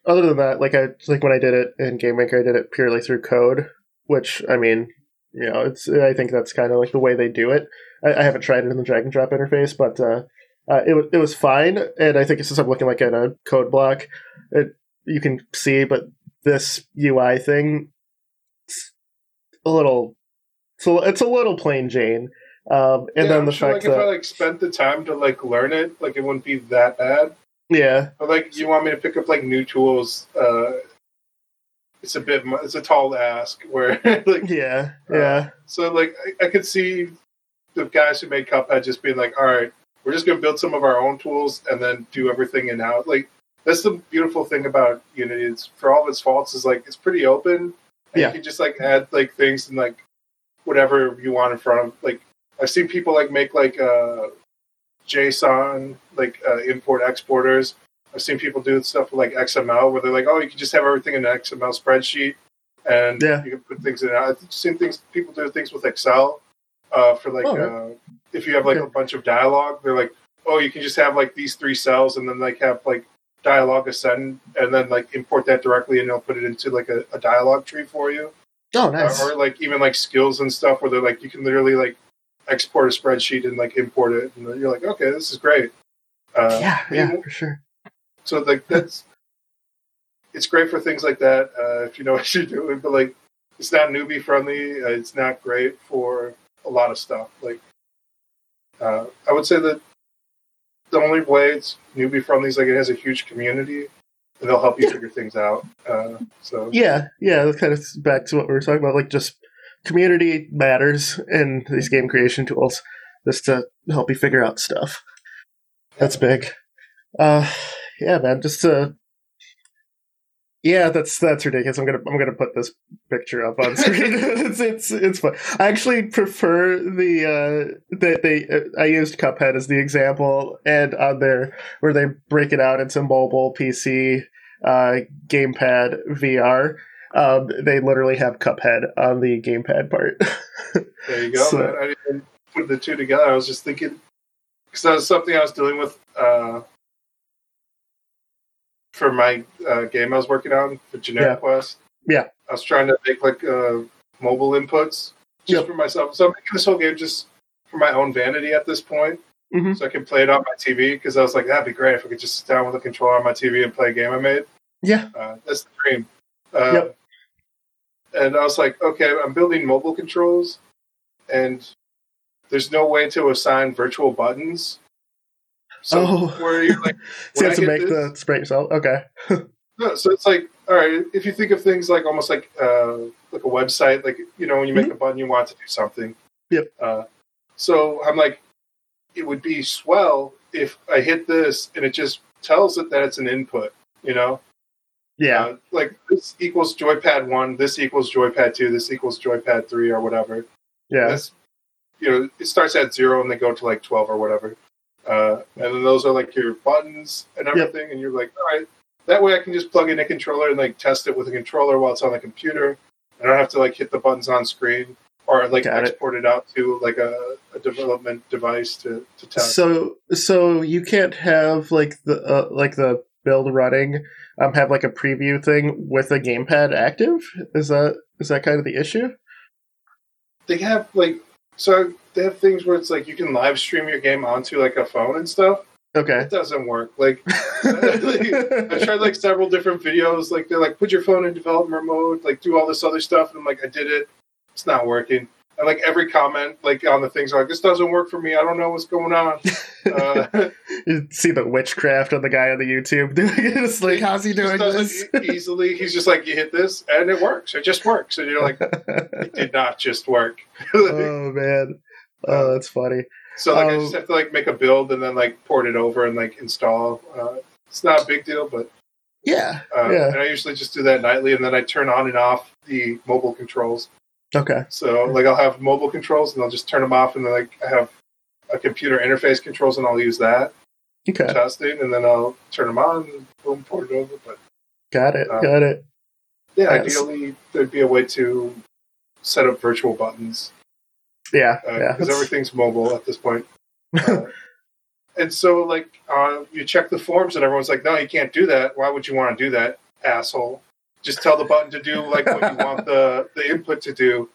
other than that, like I like when I did it in GameMaker, I did it purely through code, which I mean, you know, it's I think that's kind of like the way they do it. I, I, haven't tried it in the drag and drop interface, but uh, uh, it it was fine, and I think since I'm looking like in a code block, it you can see, but this UI thing, it's a little, so it's a little plain Jane. Um, and yeah, then the sure, fact like that if I like spent the time to like learn it, like it wouldn't be that bad. Yeah. But like, you want me to pick up like new tools? Uh, it's a bit, it's a tall ask. Where like, yeah, uh, yeah. So like, I, I could see the guys who made Cuphead just being like, all right, we're just going to build some of our own tools and then do everything in house. Like, that's the beautiful thing about Unity. It's for all of its faults is like it's pretty open. yeah. You can just like add like things and like whatever you want in front of like I've seen people like make like uh JSON like uh, import exporters. I've seen people do stuff with like XML where they're like, oh, you can just have everything in an XML spreadsheet and yeah. you can put things in. I've seen things people do things with Excel uh, for like oh, uh, if you have like okay. a bunch of dialogue, they're like, oh, you can just have like these three cells and then like have like dialogue ascend and then like import that directly and they'll put it into like a, a dialogue tree for you. Oh, nice. Uh, or like even like skills and stuff where they're like you can literally like export a spreadsheet and like import it and you're like okay this is great. Uh, yeah, yeah, for sure. So like that's it's great for things like that uh, if you know what you're doing, but like it's not newbie friendly. Uh, it's not great for a lot of stuff. Like uh, I would say that the only way it's newbie friendly is like it has a huge community and they'll help you figure things out. Uh, so yeah, yeah, that's kind of back to what we were talking about. Like just community matters in these game creation tools, just to help you figure out stuff. That's big. Uh, yeah, man. Just to yeah, that's that's ridiculous. I'm gonna I'm gonna put this picture up on screen. it's it's it's fun. I actually prefer the uh that they uh, I used Cuphead as the example, and on there where they break it out into mobile, PC, uh, gamepad, VR. Um, they literally have Cuphead on the gamepad part. there you go. So, I didn't put the two together. I was just thinking because that was something I was dealing with. Uh, for my uh, game I was working on for Generic yeah. Quest. Yeah, I was trying to make like uh, mobile inputs just yep. for myself. So I'm making this whole game just for my own vanity at this point, mm-hmm. so I can play it on my TV. Because I was like, that'd be great if I could just sit down with a controller on my TV and play a game I made. Yeah, uh, that's the dream. Uh, yep. And I was like, okay, I'm building mobile controls, and there's no way to assign virtual buttons so oh. where you're like, so you have to make this, the spray yourself. Okay. no, so it's like, all right, if you think of things like almost like uh, like a website, like you know, when you make mm-hmm. a button, you want to do something. Yep. Uh, so I'm like, it would be swell if I hit this and it just tells it that it's an input. You know. Yeah. Uh, like this equals joypad one, this equals joypad two, this equals joypad three, or whatever. Yeah. This, you know, it starts at zero and they go to like twelve or whatever. Uh, and then those are like your buttons and everything. Yep. And you're like, all right, that way I can just plug in a controller and like test it with a controller while it's on the computer. I don't have to like hit the buttons on screen or like Got export it. it. out to like a, a, development device to, to test. So so you can't have like the uh, like the build running um have like a preview thing with a gamepad active. Is that is that kind of the issue? They have like so they have things where it's like you can live stream your game onto like a phone and stuff. Okay. It doesn't work. Like, I tried like several different videos. Like they're like, put your phone in developer mode, like do all this other stuff. And I'm like, I did it. It's not working. And like every comment like on the things like this doesn't work for me. I don't know what's going on. Uh, you see the witchcraft on the guy on the YouTube doing it. It's like, how's he doing this? easily. He's just like, you hit this and it works. It just works. And you're like, it did not just work. oh man, oh that's funny. So like, um, I just have to like make a build and then like port it over and like install. Uh, it's not a big deal, but yeah, uh, yeah. And I usually just do that nightly, and then I turn on and off the mobile controls. Okay. So like I'll have mobile controls, and I'll just turn them off, and then like I have a computer interface controls, and I'll use that. Okay. Testing, and then I'll turn them on, and boom, port it over. But got it, um, got it. Yeah, yes. ideally there'd be a way to set up virtual buttons. Yeah, uh, yeah. Because everything's mobile at this point. Uh, and so like uh, you check the forms and everyone's like, no, you can't do that. Why would you want to do that, asshole? Just tell the button to do like what you want the the input to do,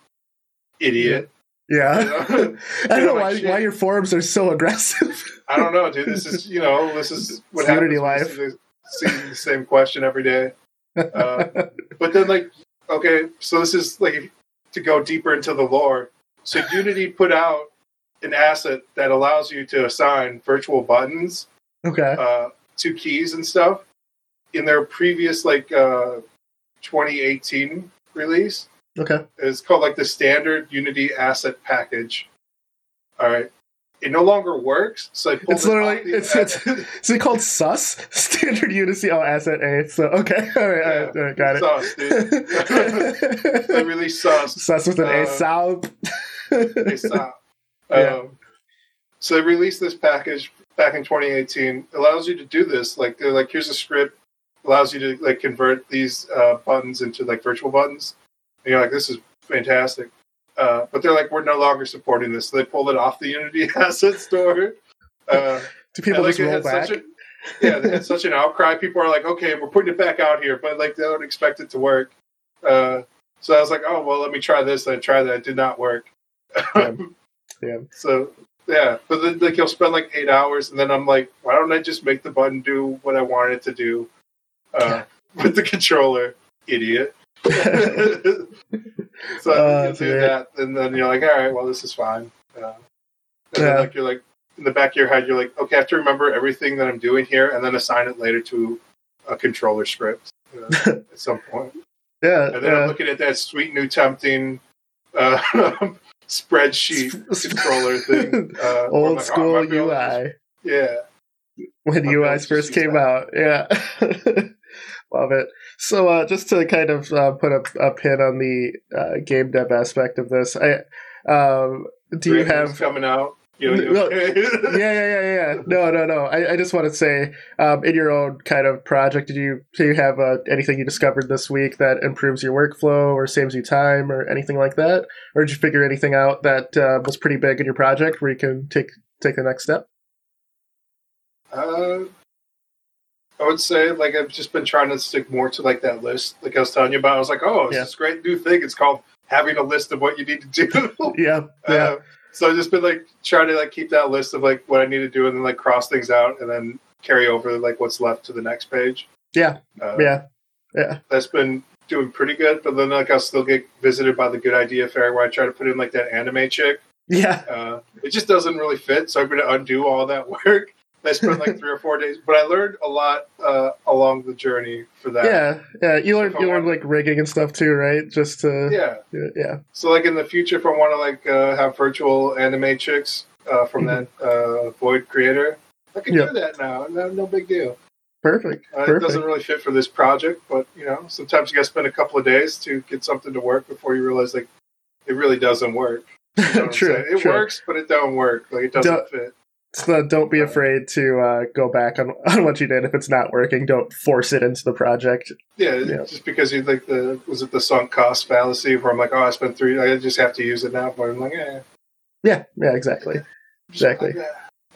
idiot. Yeah, you know? I don't know why, why your forums are so aggressive. I don't know, dude. This is you know this is what happens. Unity life. Seeing the same question every day. Uh, but then like okay, so this is like to go deeper into the lore. So Unity put out an asset that allows you to assign virtual buttons okay uh, to keys and stuff in their previous like uh, 2018 release. Okay. It's called like the standard unity asset package. All right. It no longer works so I pulled it's literally it's, it's is it called sus? Standard unity oh asset a so okay all right, yeah, all right got sus, it they released sus. Sus with an uh, a sound a sound yeah. Um, so they released this package back in 2018. It allows you to do this. Like, they're like, here's a script. Allows you to like convert these uh, buttons into like virtual buttons. And you're like, this is fantastic. Uh, but they're like, we're no longer supporting this. So they pulled it off the Unity asset store. Uh, Do people like, just roll back? A, yeah, they had such an outcry. People are like, okay, we're putting it back out here, but like they don't expect it to work. Uh, so I was like, oh well, let me try this. And I tried that. It did not work. Yeah. Yeah. So yeah, but then like you'll spend like eight hours, and then I'm like, why don't I just make the button do what I want it to do uh, with the controller, idiot. so uh, you do that, and then you're like, all right, well, this is fine. Uh, and yeah. then like you're like in the back of your head, you're like, okay, I have to remember everything that I'm doing here, and then assign it later to a controller script uh, at some point. Yeah, and then. I'm looking at that sweet new tempting uh, spreadsheet controller thing. Uh, Old like, school oh, UI. Yeah. When UIs first came that. out. Yeah. Love it. So, uh, just to kind of uh, put a, a, pin on the uh, game dev aspect of this, I um, do you have coming out? You know, yeah, yeah, yeah, yeah. No, no, no. I, I just want to say, um, in your own kind of project, did you do you have uh, anything you discovered this week that improves your workflow or saves you time or anything like that, or did you figure anything out that uh, was pretty big in your project where you can take take the next step? Uh, I would say like I've just been trying to stick more to like that list, like I was telling you about. I was like, oh, it's yeah. this great new thing. It's called having a list of what you need to do. yeah, yeah. Uh, so I've just been like trying to like keep that list of like what I need to do and then like cross things out and then carry over like what's left to the next page. Yeah. Uh, yeah. Yeah. That's been doing pretty good, but then like I'll still get visited by the good idea fair where I try to put in like that anime chick. Yeah. Uh, it just doesn't really fit, so I'm gonna undo all that work. I spent like three or four days, but I learned a lot uh, along the journey for that. Yeah, yeah. You learned you learned like rigging and stuff too, right? Just to yeah, yeah. So like in the future, if I want to like uh, have virtual anime chicks uh, from mm-hmm. that uh, VRoid creator, I can yep. do that now. No, no big deal. Perfect. Uh, Perfect. It doesn't really fit for this project, but you know, sometimes you got to spend a couple of days to get something to work before you realize like it really doesn't work. You know true. It true. works, but it don't work. Like it doesn't don't, fit. So don't be afraid to uh, go back on, on what you did. If it's not working, don't force it into the project. Yeah, yeah. just because you like the was it the sunk cost fallacy where I'm like, oh, I spent three, I just have to use it now. But I'm like, yeah, yeah, yeah, exactly, exactly. Like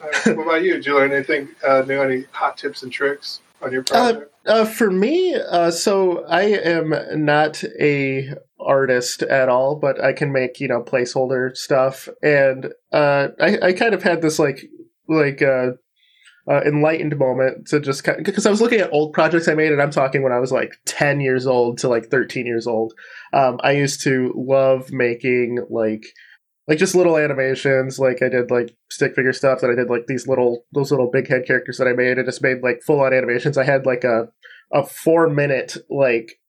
uh, what about you? Did you learn anything uh, new? Any hot tips and tricks on your project? Uh, uh for me, uh, so I am not a artist at all, but I can make you know placeholder stuff, and uh, I, I kind of had this like like uh, uh, enlightened moment to just because I was looking at old projects I made, and I'm talking when I was like 10 years old to like 13 years old. Um, I used to love making like like just little animations. Like I did like stick figure stuff. That I did like these little those little big head characters that I made. I just made like full on animations. I had like a a four minute like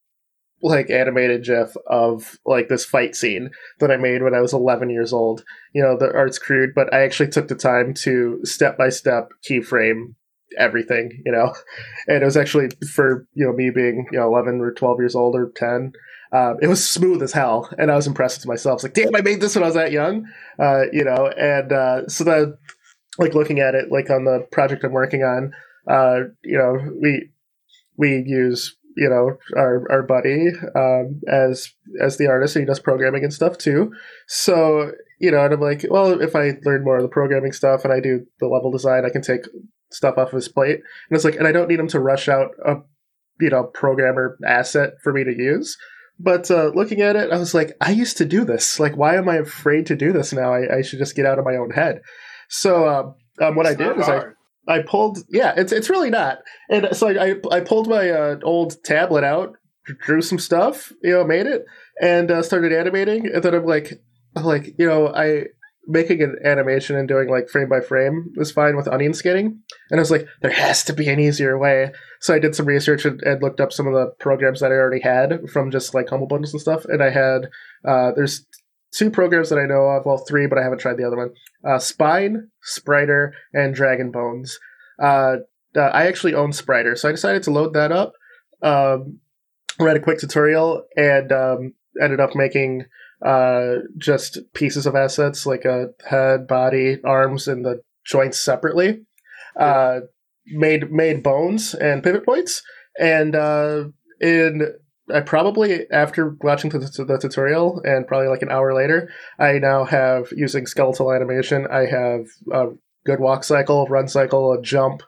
like animated gif of like this fight scene that I made when I was 11 years old. You know, the art's crude, but I actually took the time to step by step keyframe everything, you know. And it was actually for, you know, me being, you know, 11 or 12 years old or 10. Um, it was smooth as hell, and I was impressed with myself. Like, damn, I made this when I was that young, uh, you know. And uh, so that, like, looking at it, like on the project I'm working on, uh, you know, we we use you know our our buddy um, as as the artist and he does programming and stuff too. So you know and i'm like well if i learn more of the programming stuff and i do the level design i can take stuff off of his plate. And it's like and i don't need him to rush out a you know programmer asset for me to use. But uh, looking at it i was like i used to do this. Like why am i afraid to do this now? I, I should just get out of my own head. So um, um, what it's i did is hard. i I pulled, yeah, it's it's really not. And so I I pulled my uh, old tablet out, drew some stuff, you know, made it, and uh, started animating. And then I'm like, like you know, I making an animation and doing like frame by frame was fine with onion skinning. And I was like, there has to be an easier way. So I did some research and, and looked up some of the programs that I already had from just like humble bundles and stuff. And I had uh, there's two programs that I know of. Well, three, but I haven't tried the other one. Uh, Spine, Spriter, and DragonBones. Uh, uh, I actually own Spriter, so I decided to load that up. Um, read a quick tutorial and um, ended up making uh, just pieces of assets like a head, body, arms, and the joints separately. Uh, made made bones and pivot points, and uh, in I probably after watching the, the, tutorial and probably like an hour later, I now have using skeletal animation. I have a good walk cycle, run cycle, a jump.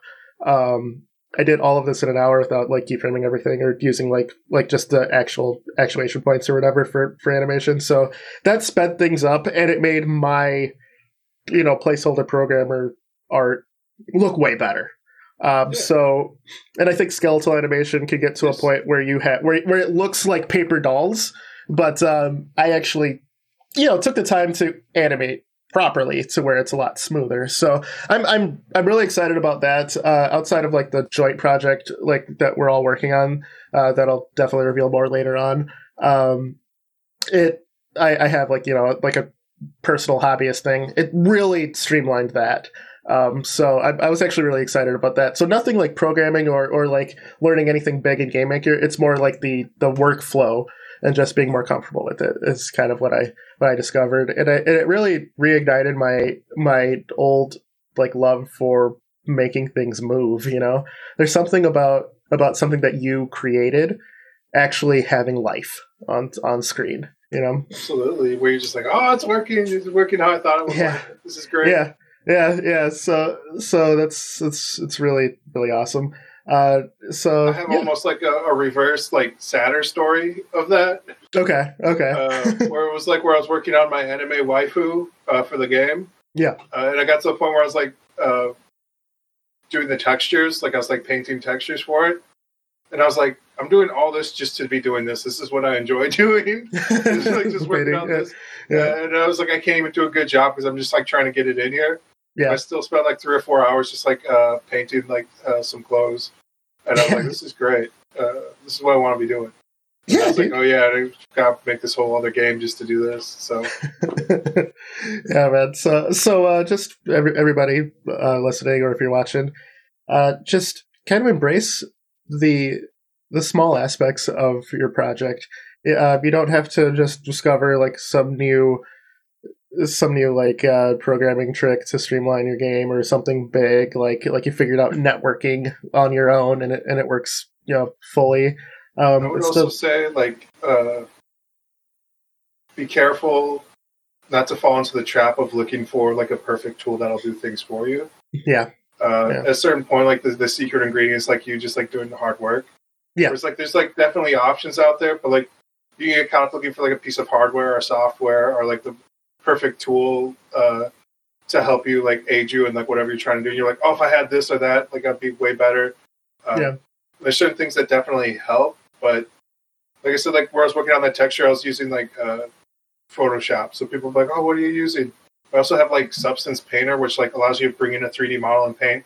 Um, I did all of this in an hour without like keyframing everything or using like like just the actual actuation points or whatever for for animation. So that sped things up and it made my you know placeholder programmer art look way better. Um, yeah. So, and I think skeletal animation can get to yes. a point where you have where where it looks like paper dolls, but um, I actually, you know, took the time to animate properly to where it's a lot smoother. So I'm I'm I'm really excited about that. Uh, outside of like the joint project like that we're all working on, uh, that I'll definitely reveal more later on. Um, it I, I have like you know like a personal hobbyist thing. It really streamlined that. Um, so I, I, was actually really excited about that. So nothing like programming or, or like learning anything big in Game Maker. It's more like the the workflow and just being more comfortable with it is kind of what I what I discovered, and, I, and it really reignited my my old like love for making things move. You know, there's something about about something that you created actually having life on on screen. You know, absolutely. Where you're just like, oh, it's working. It's working how I thought it was. Yeah, this is great. Yeah, yeah, yeah. So so that's it's it's really really awesome. Uh, so I have yeah. almost like a, a, reverse, like sadder story of that. Okay, okay. uh, where it was like where I was working on my anime waifu uh, for the game. Yeah, uh, and I got to the point where I was like uh, doing the textures, like I was like painting textures for it, and I was like, I'm doing all this just to be doing this. This is what I enjoy doing. just, like, just working on this. Yeah. and I was like, I can't even do a good job because I'm just like trying to get it in here. Yeah. I still spent like three or four hours just like uh, painting like uh, some clothes, and I was like, "This is great. Uh, this is what I want to be doing." And yeah, I was like, "Oh yeah, I got to make this whole other game just to do this." So, yeah, man. So, so uh, just every, everybody uh, listening, or if you're watching, uh, just kind of embrace the the small aspects of your project. you don't have to just discover like some new some new like uh, programming trick to streamline your game or something big like like you figured out networking on your own and it and it works you know fully. Um, i would also say like uh, be careful not to fall into the trap of looking for like a perfect tool that'll do things for you. Yeah, uh, yeah. at a certain point like the, the secret ingredient is like you just like doing the hard work. Yeah. It's like there's like definitely options out there but like you get kind of looking for like a piece of hardware or software or like the perfect tool uh, to help you like aid you in like whatever you're trying to do. And you're like, oh, if I had this or that, like I'd be way better. Um, yeah. There's certain things that definitely help, but like I said, like where I was working on that texture, I was using like uh, Photoshop. So people are like, "Oh, what are you using?" I also have like Substance Painter, which like allows you to bring in a 3D model and paint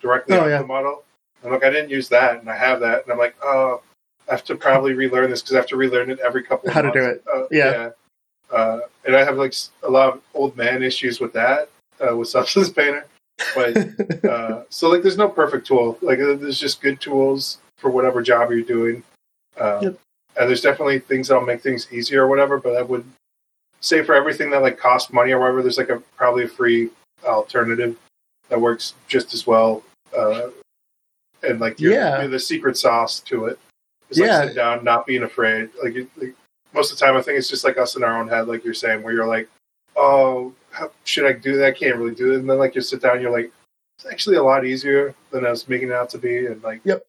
directly oh, on yeah. the model. I'm like, I didn't use that, and I have that, and I'm like, oh, I have to probably relearn this because I have to relearn it every couple. of How to do it? Uh, yeah. yeah. Uh, and I have like a lot of old man issues with that uh, with Substance Painter. But uh, so like, there's no perfect tool. Like, uh, there's just good tools for whatever job you're doing. Uh, yep. And there's definitely things that'll make things easier or whatever. But I would say for everything that like costs money or whatever, there's like a probably a free alternative that works just as well. Uh, and like you're, yeah. You're the secret sauce to it. Just yeah. like sit down, not being afraid. Like, like, most of the time, I think it's just like us in our own head, like you're saying, where you're like, oh, how, should I do that? I can't really do it. And then like you sit down, you're like, it's actually a lot easier than I was making it out to be. And like, yep.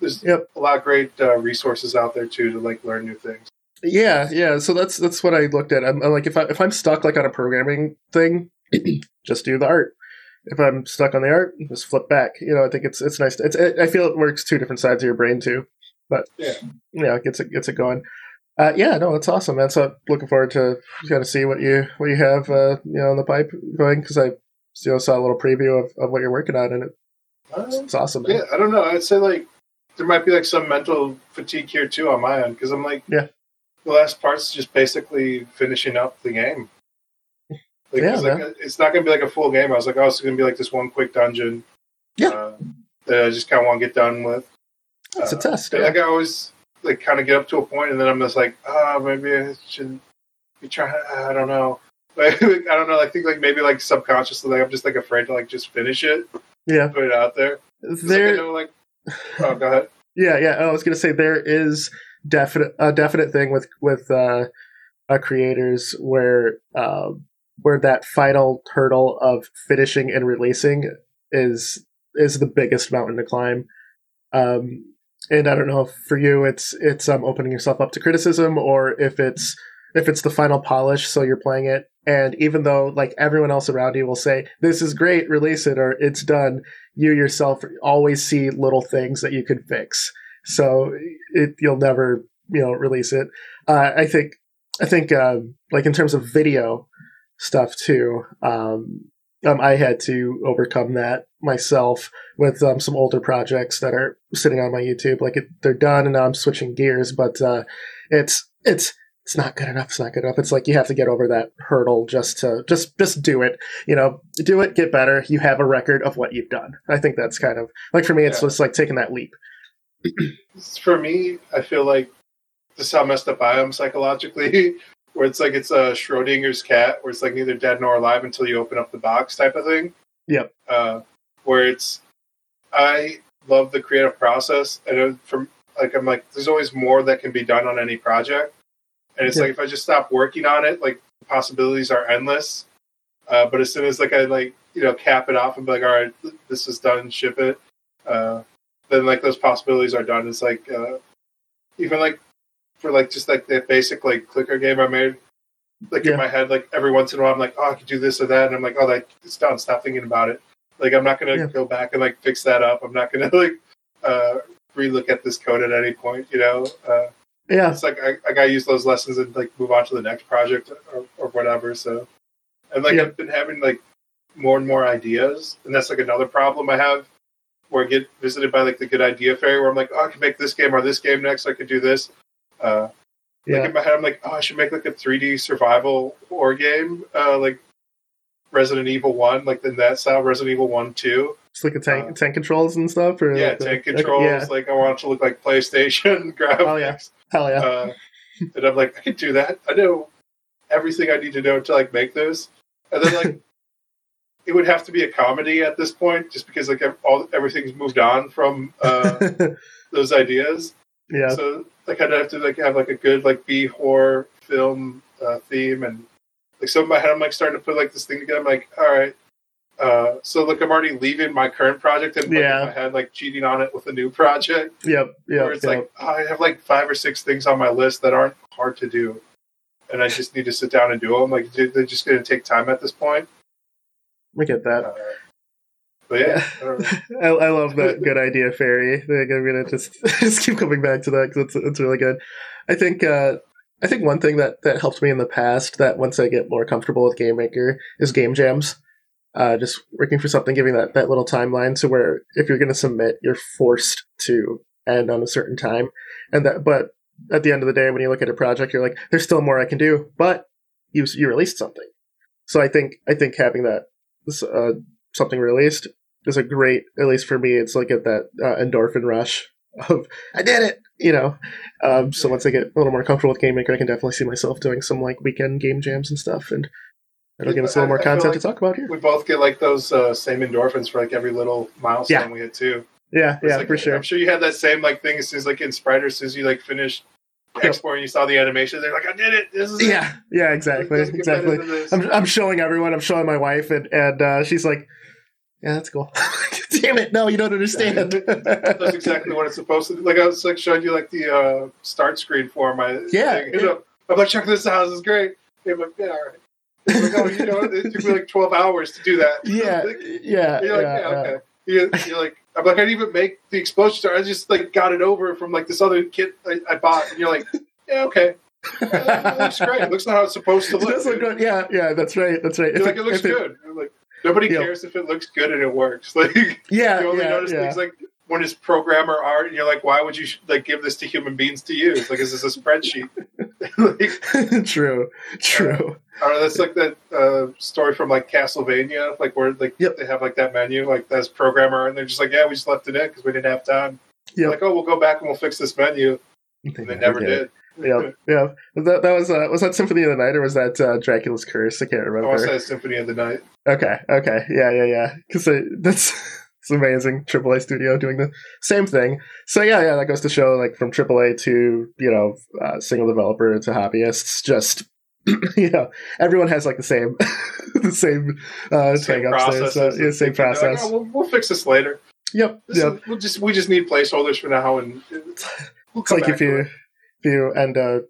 There's yep. a lot of great uh, resources out there too to like learn new things. Yeah, yeah. So that's that's what I looked at. I'm, I'm like, if I if I'm stuck like on a programming thing, just do the art if I'm stuck on the art, just flip back. You know, I think it's it's nice. To, it's it, I feel it works two different sides of your brain too, but yeah, yeah, it gets it gets it going. Uh, yeah, no, that's awesome, man. So looking forward to kind of see what you what you have uh, you know in the pipe going because I know, saw a little preview of, of what you're working on and it, it's, it's awesome. Man. Yeah, I don't know. I'd say like there might be like some mental fatigue here too on my end because I'm like yeah the last part's just basically finishing up the game. Like, yeah, like, it's not going to be like a full game. I was like, oh, it's going to be like this one quick dungeon. Yeah. Uh, that I just kind of want to get done with. It's uh, a test. Yeah. Like I always like kind of get up to a point, and then I'm just like, ah, oh, maybe I should be trying. I don't know. Like, I don't know. I think like maybe like subconsciously, like I'm just like afraid to like just finish it. Yeah. Put it out there. There. Like, know, like, oh, go ahead. yeah, yeah. I was gonna say there is definite a definite thing with with uh, uh creators where um, where that final hurdle of finishing and releasing is is the biggest mountain to climb. Um, and I don't know if for you it's it's um, opening yourself up to criticism or if it's if it's the final polish, so you're playing it, and even though like everyone else around you will say this is great, release it or it's done, you yourself always see little things that you could fix. So it you'll never you know release it. Uh, I think I think uh, like in terms of video, stuff too. Um, um, I had to overcome that myself with um, some older projects that are sitting on my YouTube. Like it, they're done, and now I'm switching gears. But uh, it's it's it's not good enough. It's not good enough. It's like you have to get over that hurdle just to just just do it. You know, do it, get better. You have a record of what you've done. I think that's kind of like for me. It's yeah. just like taking that leap. for me, I feel like this is how messed up I am psychologically. where it's like it's a Schrodinger's cat, where it's like neither dead nor alive until you open up the box type of thing. Yep. Uh, where it's, I love the creative process, and from like I'm like, there's always more that can be done on any project, and it's like if I just stop working on it, like the possibilities are endless. Uh, but as soon as like I like you know cap it off and be like, all right, this is done, ship it, uh, then like those possibilities are done. It's like uh, even like for like just like that basic like clicker game I made. Like yeah. in my head, like every once in a while, I'm like, oh, I could do this or that, and I'm like, oh, that it's done. Stop thinking about it. Like I'm not gonna yeah. go back and like fix that up. I'm not gonna like uh, relook at this code at any point. You know. Uh, yeah. It's like I, I gotta use those lessons and like move on to the next project or, or whatever. So, and like yeah. I've been having like more and more ideas, and that's like another problem I have where I get visited by like the good idea fairy where I'm like, oh, I can make this game or this game next. I could do this. Uh, yeah. Like in my head, I'm like, oh, I should make like a 3D survival horror game, uh, like Resident Evil One, like in that style, Resident Evil One, Two. It's like a tank, uh, tank controls and stuff, or yeah, like tank the, controls. yeah. Like I want it to look like PlayStation graphics. Oh yeah, hell yeah. Uh, and I'm like, I can do that. I know everything I need to know to like make this, and then like. it would have to be a comedy at this point, just because like all everything's moved on from uh, those ideas. Yeah. So like I'd have to like have like a good like B horror film uh, theme and like so in my head I'm like starting to put like this thing together. I'm like, all right. Uh, so like I'm already leaving my current project and yeah. in my head like cheating on it with a new project. Yep. Yeah. Where it's yep. like oh, I have like five or six things on my list that aren't hard to do, and I just need to sit down and do them. Like they're just going to take time at this point. We get that. Uh, but yeah, I, I, love that good idea, fairy. I'm gonna just just keep coming back to that because it's it's really good. I think uh, I think one thing that that helped me in the past that once I get more comfortable with Game Maker is game jams. Uh, just working for something, giving that that little timeline to where if you're going to submit, you're forced to end on a certain time, and that. But at the end of the day, when you look at a project, you're like, there's still more I can do, but you you released something. So I think I think having that uh, something released is a great, at least for me, it's like at that uh, endorphin rush of I did it, you know. Um, so once I get a little more comfortable with Game Maker, I can definitely see myself doing some like weekend game jams and stuff, and it'll give us a little more I, content like to talk about here. We both get like those uh, same endorphins for like every little milestone yeah. we hit too. Yeah, yeah, like, for sure. I'm sure you had that same like thing as soon as like in Spriter, as soon as you like finished export and you saw the animation, they're like, I did it. This is yeah, it. yeah, exactly, exactly. I'm, I'm showing everyone. I'm showing my wife, and and uh, she's like, yeah, that's cool. Damn it! No, you don't understand. that's exactly what it's supposed to. be. Like I was like showing you like the uh, start screen for my. Yeah. Thing. You know, I'm like, check this out. This is great. I'm like, yeah, all right. Like, oh, you know, it took me like 12 hours to do that. Yeah, like, yeah. You're like, yeah, yeah okay. You're, you're, like, I'm like, I didn't even make the explosion star. I just like got it over from like this other kit I, I bought. And you're like, yeah, okay. it looks great. It looks like how it's supposed to look. It does look good. Yeah, yeah, that's right. That's right. If like, it, it looks good. It, like, Nobody cares if it looks good and it works. Like, yeah, you only yeah, notice yeah. things like when it's programmer art, and you're like, why would you like give this to human beings to use? Like, is this a spreadsheet? like, true, true. Uh, I don't know. That's like that uh, story from like Castlevania, like where like yep. they have like that menu, like that's programmer, and they're just like, yeah, we just left it in because we didn't have time. Yeah. Like, oh, we'll go back and we'll fix this menu. And they never did. Yeah, yeah. That, that was uh, was that Symphony of the Night or was that uh, Dracula's Curse? I can't remember. I to say Symphony of the Night. Okay, okay, yeah, yeah, yeah. Because that's it's amazing. AAA studio doing the same thing. So yeah, yeah, that goes to show like from AAA to you know uh, single developer to hobbyists, just you know everyone has like the same the same uh, same process. So, yeah, same process. Like, oh, we'll, we'll, fix this later. Yep. This yep. Is, we'll just we just need placeholders for now, and we'll it's like if you if you end a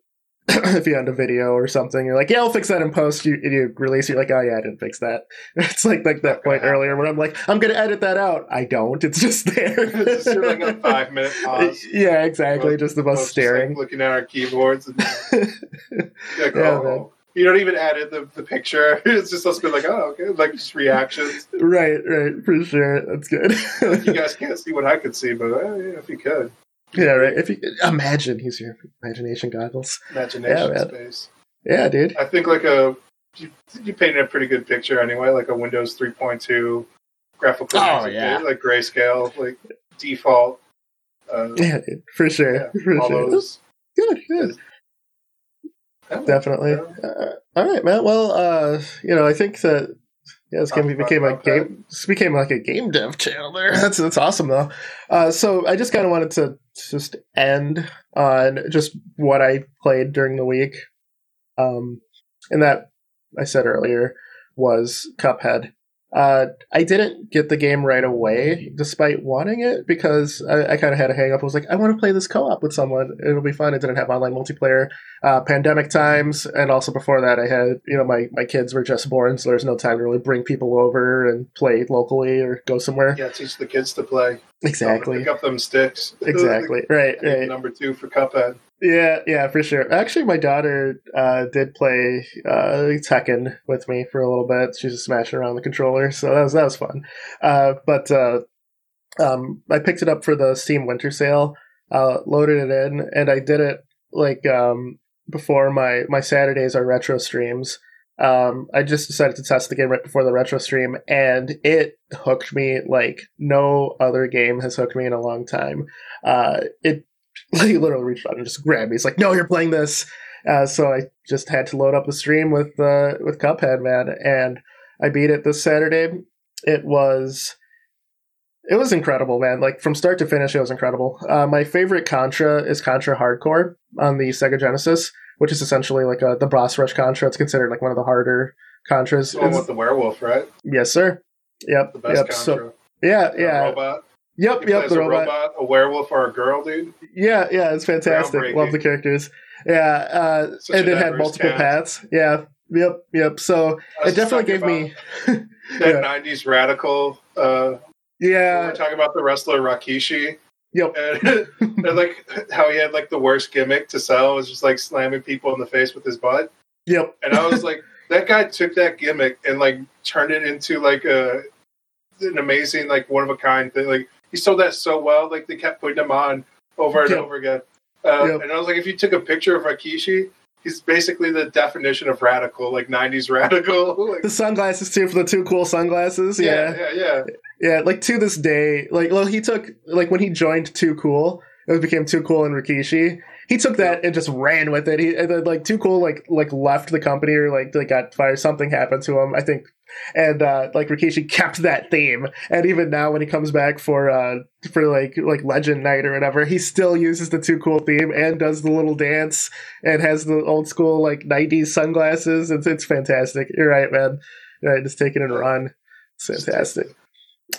if you end a video or something, you're like, yeah, I'll fix that in post. You, you release, you're like, oh yeah, I didn't fix that. It's like like that point earlier when I'm like, I'm gonna edit that out. I don't. It's just there. it's just like a five minute pause. Yeah, exactly. Both, just the most staring, like looking at our keyboards. And, like, yeah, oh, man. You don't even edit the, the picture. It's just us being like, oh, okay, like just reactions. Right, right, for sure. That's good. like you guys can't see what I could see, but uh, yeah, if you could. Yeah, right. If you imagine, he's your imagination goggles. Imagination yeah, space. Yeah, dude. I think like a you, you painted a pretty good picture anyway, like a Windows 3.2 graphical oh, yeah. like grayscale, like default. Uh, yeah, dude, for sure. Yeah, for all sure. Those, good, good. Definitely. Uh, all right, man. Well, uh, you know, I think that yeah, this game became a game. This became like a game dev channel there. That's that's awesome though. Uh, so I just kind of wanted to just end on just what I played during the week. Um, and that I said earlier was Cuphead. Uh, I didn't get the game right away, despite wanting it, because I, I kind of had a hang up. I was like, I want to play this co op with someone. It'll be fun. It didn't have online multiplayer. Uh, pandemic times, and also before that, I had, you know, my, my kids were just born, so there's no time to really bring people over and play locally or go somewhere. Yeah, teach the kids to play. Exactly. Pick up them sticks. Exactly. right, right. Number two for Cuphead. Yeah, yeah, for sure. Actually, my daughter uh, did play uh, Tekken with me for a little bit. She was smashing around the controller, so that was that was fun. Uh, but uh, um, I picked it up for the Steam Winter Sale, uh, loaded it in, and I did it like um, before my my Saturdays are retro streams. Um, I just decided to test the game right before the retro stream, and it hooked me like no other game has hooked me in a long time. Uh, it he literally reached out and just grabbed me. He's like, "No, you're playing this." Uh, so I just had to load up the stream with uh, with Cuphead, man, and I beat it this Saturday. It was it was incredible, man. Like from start to finish, it was incredible. Uh, my favorite Contra is Contra Hard Corps on the Sega Genesis, which is essentially like a, the boss rush Contra. It's considered like one of the harder Contras. The one with the werewolf, right? Yes, sir. Yep. The best yep. Contra. So, yeah, yeah. Robot. Yep, yep. The robot. robot. a werewolf, or a girl, dude. Yeah, yeah. It's fantastic. Love the characters. Yeah, uh, and it had multiple cast. paths. Yeah. Yep, yep. So it definitely gave me that yeah. '90s radical. Uh, yeah, we're talking about the wrestler Rikishi. Yep. And, and like how he had like the worst gimmick to sell was just like slamming people in the face with his butt. Yep. And I was like, that guy took that gimmick and like turned it into like a an amazing like one of a kind thing. Like he sold that so well. Like they kept putting him on over and Yep. over again. Uh, Yep. And I was like, if you took a picture of Rikishi, he's basically the definition of radical, like '90s radical. like, The sunglasses too for the two cool sunglasses. yeah, Yeah. yeah, yeah. Yeah, like to this day, like well, he took like when he joined Too Cool, it became Too Cool and Rikishi. He took that and just ran with it. He then, like Too Cool like like left the company or like they got fired. Something happened to him, I think. And uh like Rikishi kept that theme, and even now when he comes back for uh for like like Legend Night or whatever, he still uses the Too Cool theme and does the little dance and has the old school like '90s sunglasses. It's it's fantastic. You're right, man. You're right, just take it and run. It's fantastic.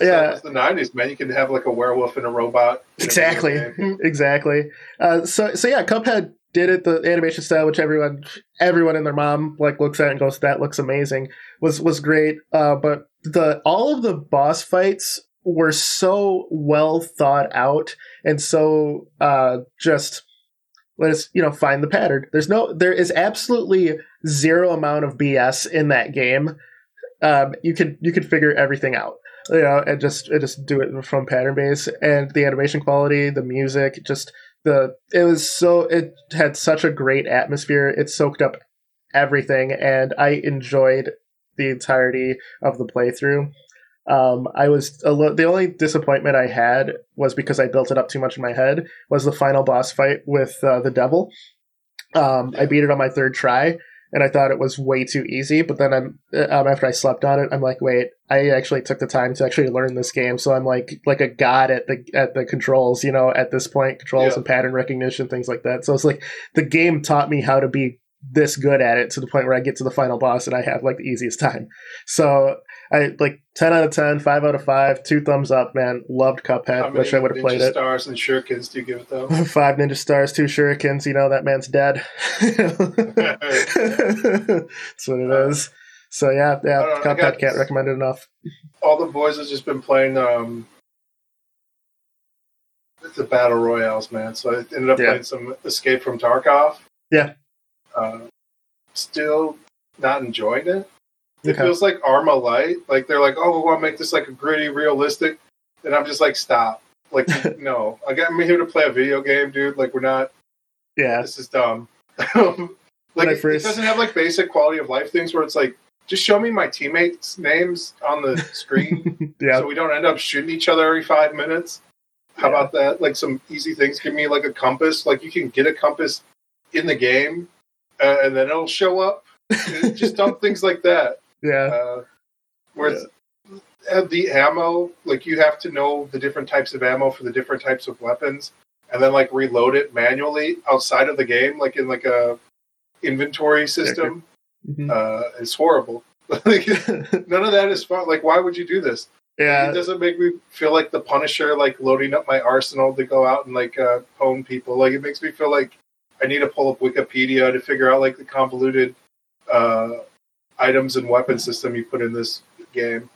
Yeah. the '90s, man. You could have like a werewolf and a robot. Exactly, exactly. Uh, so, so yeah, Cuphead did it the animation style, which everyone, everyone and their mom like looks at and goes, "That looks amazing." was was great. Uh, but the all of the boss fights were so well thought out and so uh, just let us you know find the pattern. There's no, there is absolutely zero amount of BS in that game. Um, you could you could figure everything out you know, and just and just do it from pattern base and the animation quality, the music, just the it was so it had such a great atmosphere. It soaked up everything, and I enjoyed the entirety of the playthrough. Um, I was lo- the only disappointment I had was because I built it up too much in my head. Was the final boss fight with uh, the devil? Um, I beat it on my third try, and I thought it was way too easy. But then I'm um, after I slept on it, I'm like, wait, I actually took the time to actually learn this game, so I'm like like a god at the at the controls. You know, at this point, controls Yeah. and pattern recognition, things like that. So it's like the game taught me how to be this good at it to the point where I get to the final boss and I have like the easiest time. So I like ten out of 10, 5 out of five, two thumbs up, man. Loved Cuphead. Wish I would have played it. Ninja Stars and shurikens do you give it though? Five ninja stars, two shurikens. You know that man's dead. That's what it is. So yeah, yeah. I don't know, I Cuphead got- can't recommend it enough. All the boys have just been playing um, the battle royales, man. So I ended up Yeah. playing some Escape from Tarkov. Yeah. Uh, still not enjoying it. It Okay. feels like Arma Light. Like they're like, oh, we want to make this like a gritty, realistic, and I'm just like, stop. Like, no, I got me here to play a video game, dude. Like, we're not. Yeah, This is dumb. Like, it, first- it doesn't have like basic quality of life things where it's like, just show me my teammates' names on the screen, yeah, so we don't end up shooting each other every five minutes. How Yeah. about that? Like some easy things. Give me like a compass. Like you can get a compass in the game, uh, and then it'll show up. just dumb things like that. Yeah, Uh, whereas uh, the ammo, like you have to know the different types of ammo for the different types of weapons, and then like reload it manually outside of the game, like in like a inventory system. Mhm. Uh, it's horrible. like, none of that is fun. Like, why would you do this? Yeah, it doesn't make me feel like the Punisher, like loading up my arsenal to go out and like uh, pwn people. Like, it makes me feel like I need to pull up Wikipedia to figure out like the convoluted uh, items and weapon system you put in this game.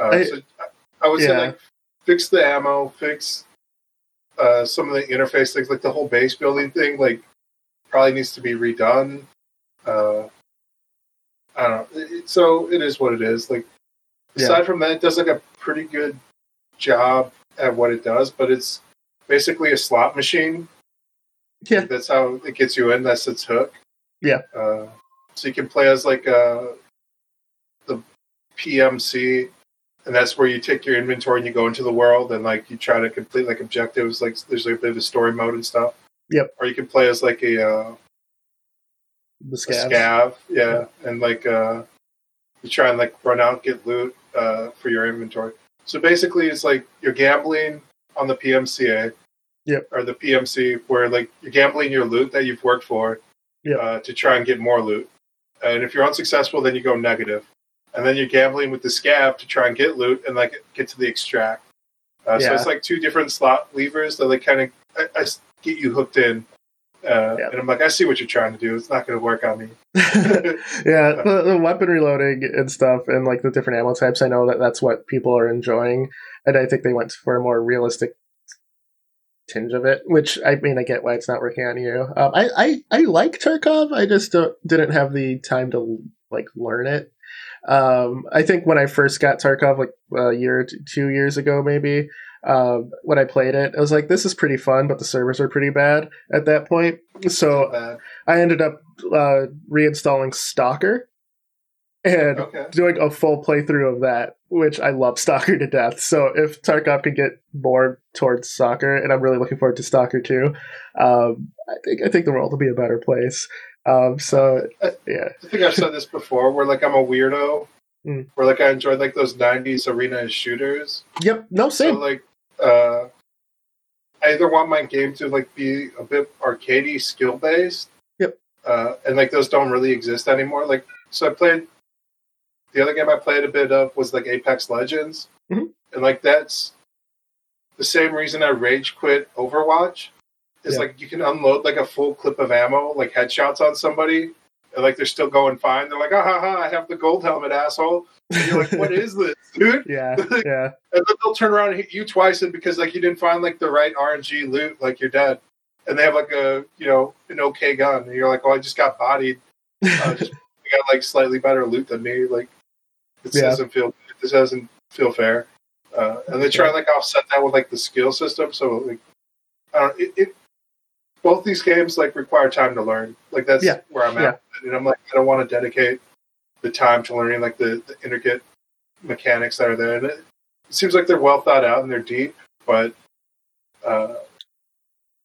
Uh, I- so I, would say like fix the ammo, fix uh, some of the interface things, like the whole base building thing. Like, probably needs to be redone. Uh, I don't know. So it is what it is. Like Yeah. aside from that, it does like a pretty good job at what it does, but it's basically a slot machine. Yeah. that's how it gets you in. That's its hook. Yeah. Uh, so you can play as like uh, the PMC, and that's where you take your inventory and you go into the world and like you try to complete like objectives. Like there's like a bit of a story mode and stuff. Yep. Or you can play as like a uh, the a scavs. scav, yeah, and like uh, you try and like run out, get loot uh, for your inventory. So basically, it's like you're gambling on the PMCA, Yep. or the PMC, where like you're gambling your loot that you've worked for, Yep. uh, to try and get more loot. And if you're unsuccessful, then you go negative, and then you're gambling with the scav to try and get loot and like get to the extract. Uh, So it's like two different slot levers that like kind of I, I get you hooked in. Uh. And I'm like, I see what you're trying to do. It's not going to work on me. yeah, the, the weapon reloading and stuff, and like the different ammo types. I know that that's what people are enjoying, and I think they went for a more realistic tinge of it. Which I mean, I get why it's not working on you. Um, I, I I like Tarkov. I just didn't have the time to like learn it. Um, I think when I first got Tarkov, like a year, two years ago, maybe, um, when I played it, I was like, "This is pretty fun," but the servers were pretty bad at that point. So I ended up uh, reinstalling Stalker and okay. doing a full playthrough of that, which I love Stalker to death. So if Tarkov could get more towards Stalker, and I'm really looking forward to Stalker too, um, I think I think the world will be a better place. Um, so yeah, I think I've said this before. Where like I'm a weirdo. Mm. Where like I enjoyed like those '90s arena shooters. Yep. No, same. So, like, uh, I either want my game to like be a bit arcadey, skill based. Yep. Uh, and like those don't really exist anymore. Like, so I played. The other game I played a bit of was like Apex Legends, mm-hmm. and like that's the same reason I rage quit Overwatch is yeah. like you can unload like a full clip of ammo, like headshots on somebody, and like they're still going fine. They're like, ah ha ha, I have the gold helmet, asshole. And you're like, what is this, dude? Yeah, yeah. And then they'll turn around and hit you twice, and because like you didn't find like the right RNG loot, like you're dead. And they have like a you know an okay gun, and you're like, oh, I just got bodied. Uh, just you got like slightly better loot than me. Like this yeah. doesn't feel this doesn't feel fair. Uh, and they try like offset that with like the skill system. So like I don't. It, it both these games like require time to learn. Like that's yeah. where I'm at, yeah. and I'm like I don't want to dedicate the time to learning like the, the intricate mechanics that are there. And it, it, seems like they're well thought out and they're deep, but uh,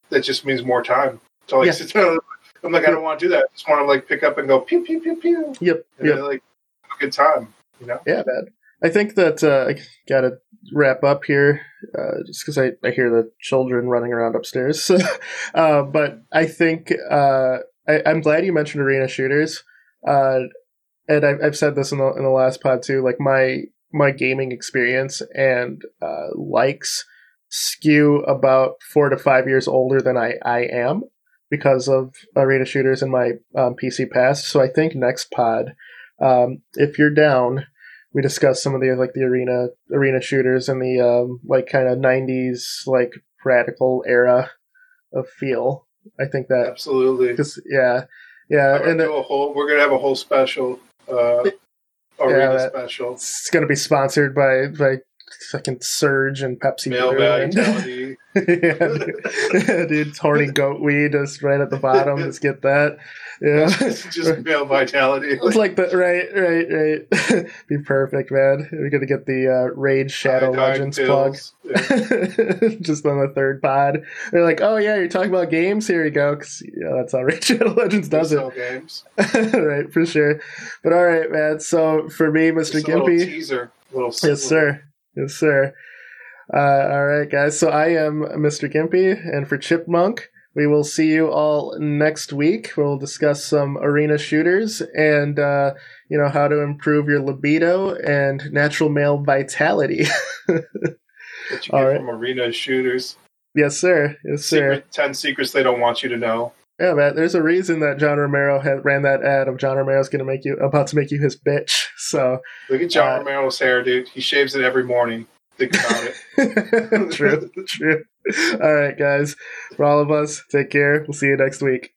that just means more time. So like, yeah. I'm like I don't want to do that. I just want to like pick up and go pew pew pew pew. Yep. And yep. like have a good time. You know. Yeah, man. I think that uh, I gotta wrap up here, uh, just because I, I hear the children running around upstairs. uh, but I think uh, I, am glad you mentioned arena shooters, uh, and I've, I've, said this in the in the last pod too. Like my my gaming experience and uh, likes skew about four to five years older than I I am because of arena shooters in my um, PC past. So I think next pod, um, if you're down we discussed some of the like the arena arena shooters and the um, like kind of 90s like radical era of feel i think that absolutely because yeah yeah and a whole we're gonna have a whole special uh arena yeah, special it's gonna be sponsored by by fucking Surge and Pepsi. Male vitality. yeah, dude, horny goat weed is right at the bottom. Let's get that. Yeah, just male vitality. It's like the right, right, right. Be perfect, man. We're gonna get the uh, Raid Shadow Legends plug. Yeah. just on the third pod. They're like, oh yeah, you're talking about games. Here you go. Cause yeah, that's how Raid Shadow Legends does it. Games. right, for sure. But all right, man. So for me, Mr. Gimpy. teaser. Little yes, sir. Yes, sir. Uh, all right, guys. So I am Mr. Gimpy, and for Chipmunk, we will see you all next week. We'll discuss some arena shooters and uh, you know how to improve your libido and natural male vitality. what you all right. from arena shooters. Yes, sir. Yes, Secret, sir. Ten secrets they don't want you to know. Yeah, man. There's a reason that John Romero had ran that ad of John Romero's going to make you about to make you his bitch. So look at John uh, Romero's hair, dude. He shaves it every morning. Think about it. true, true. All right, guys. For all of us, take care. We'll see you next week.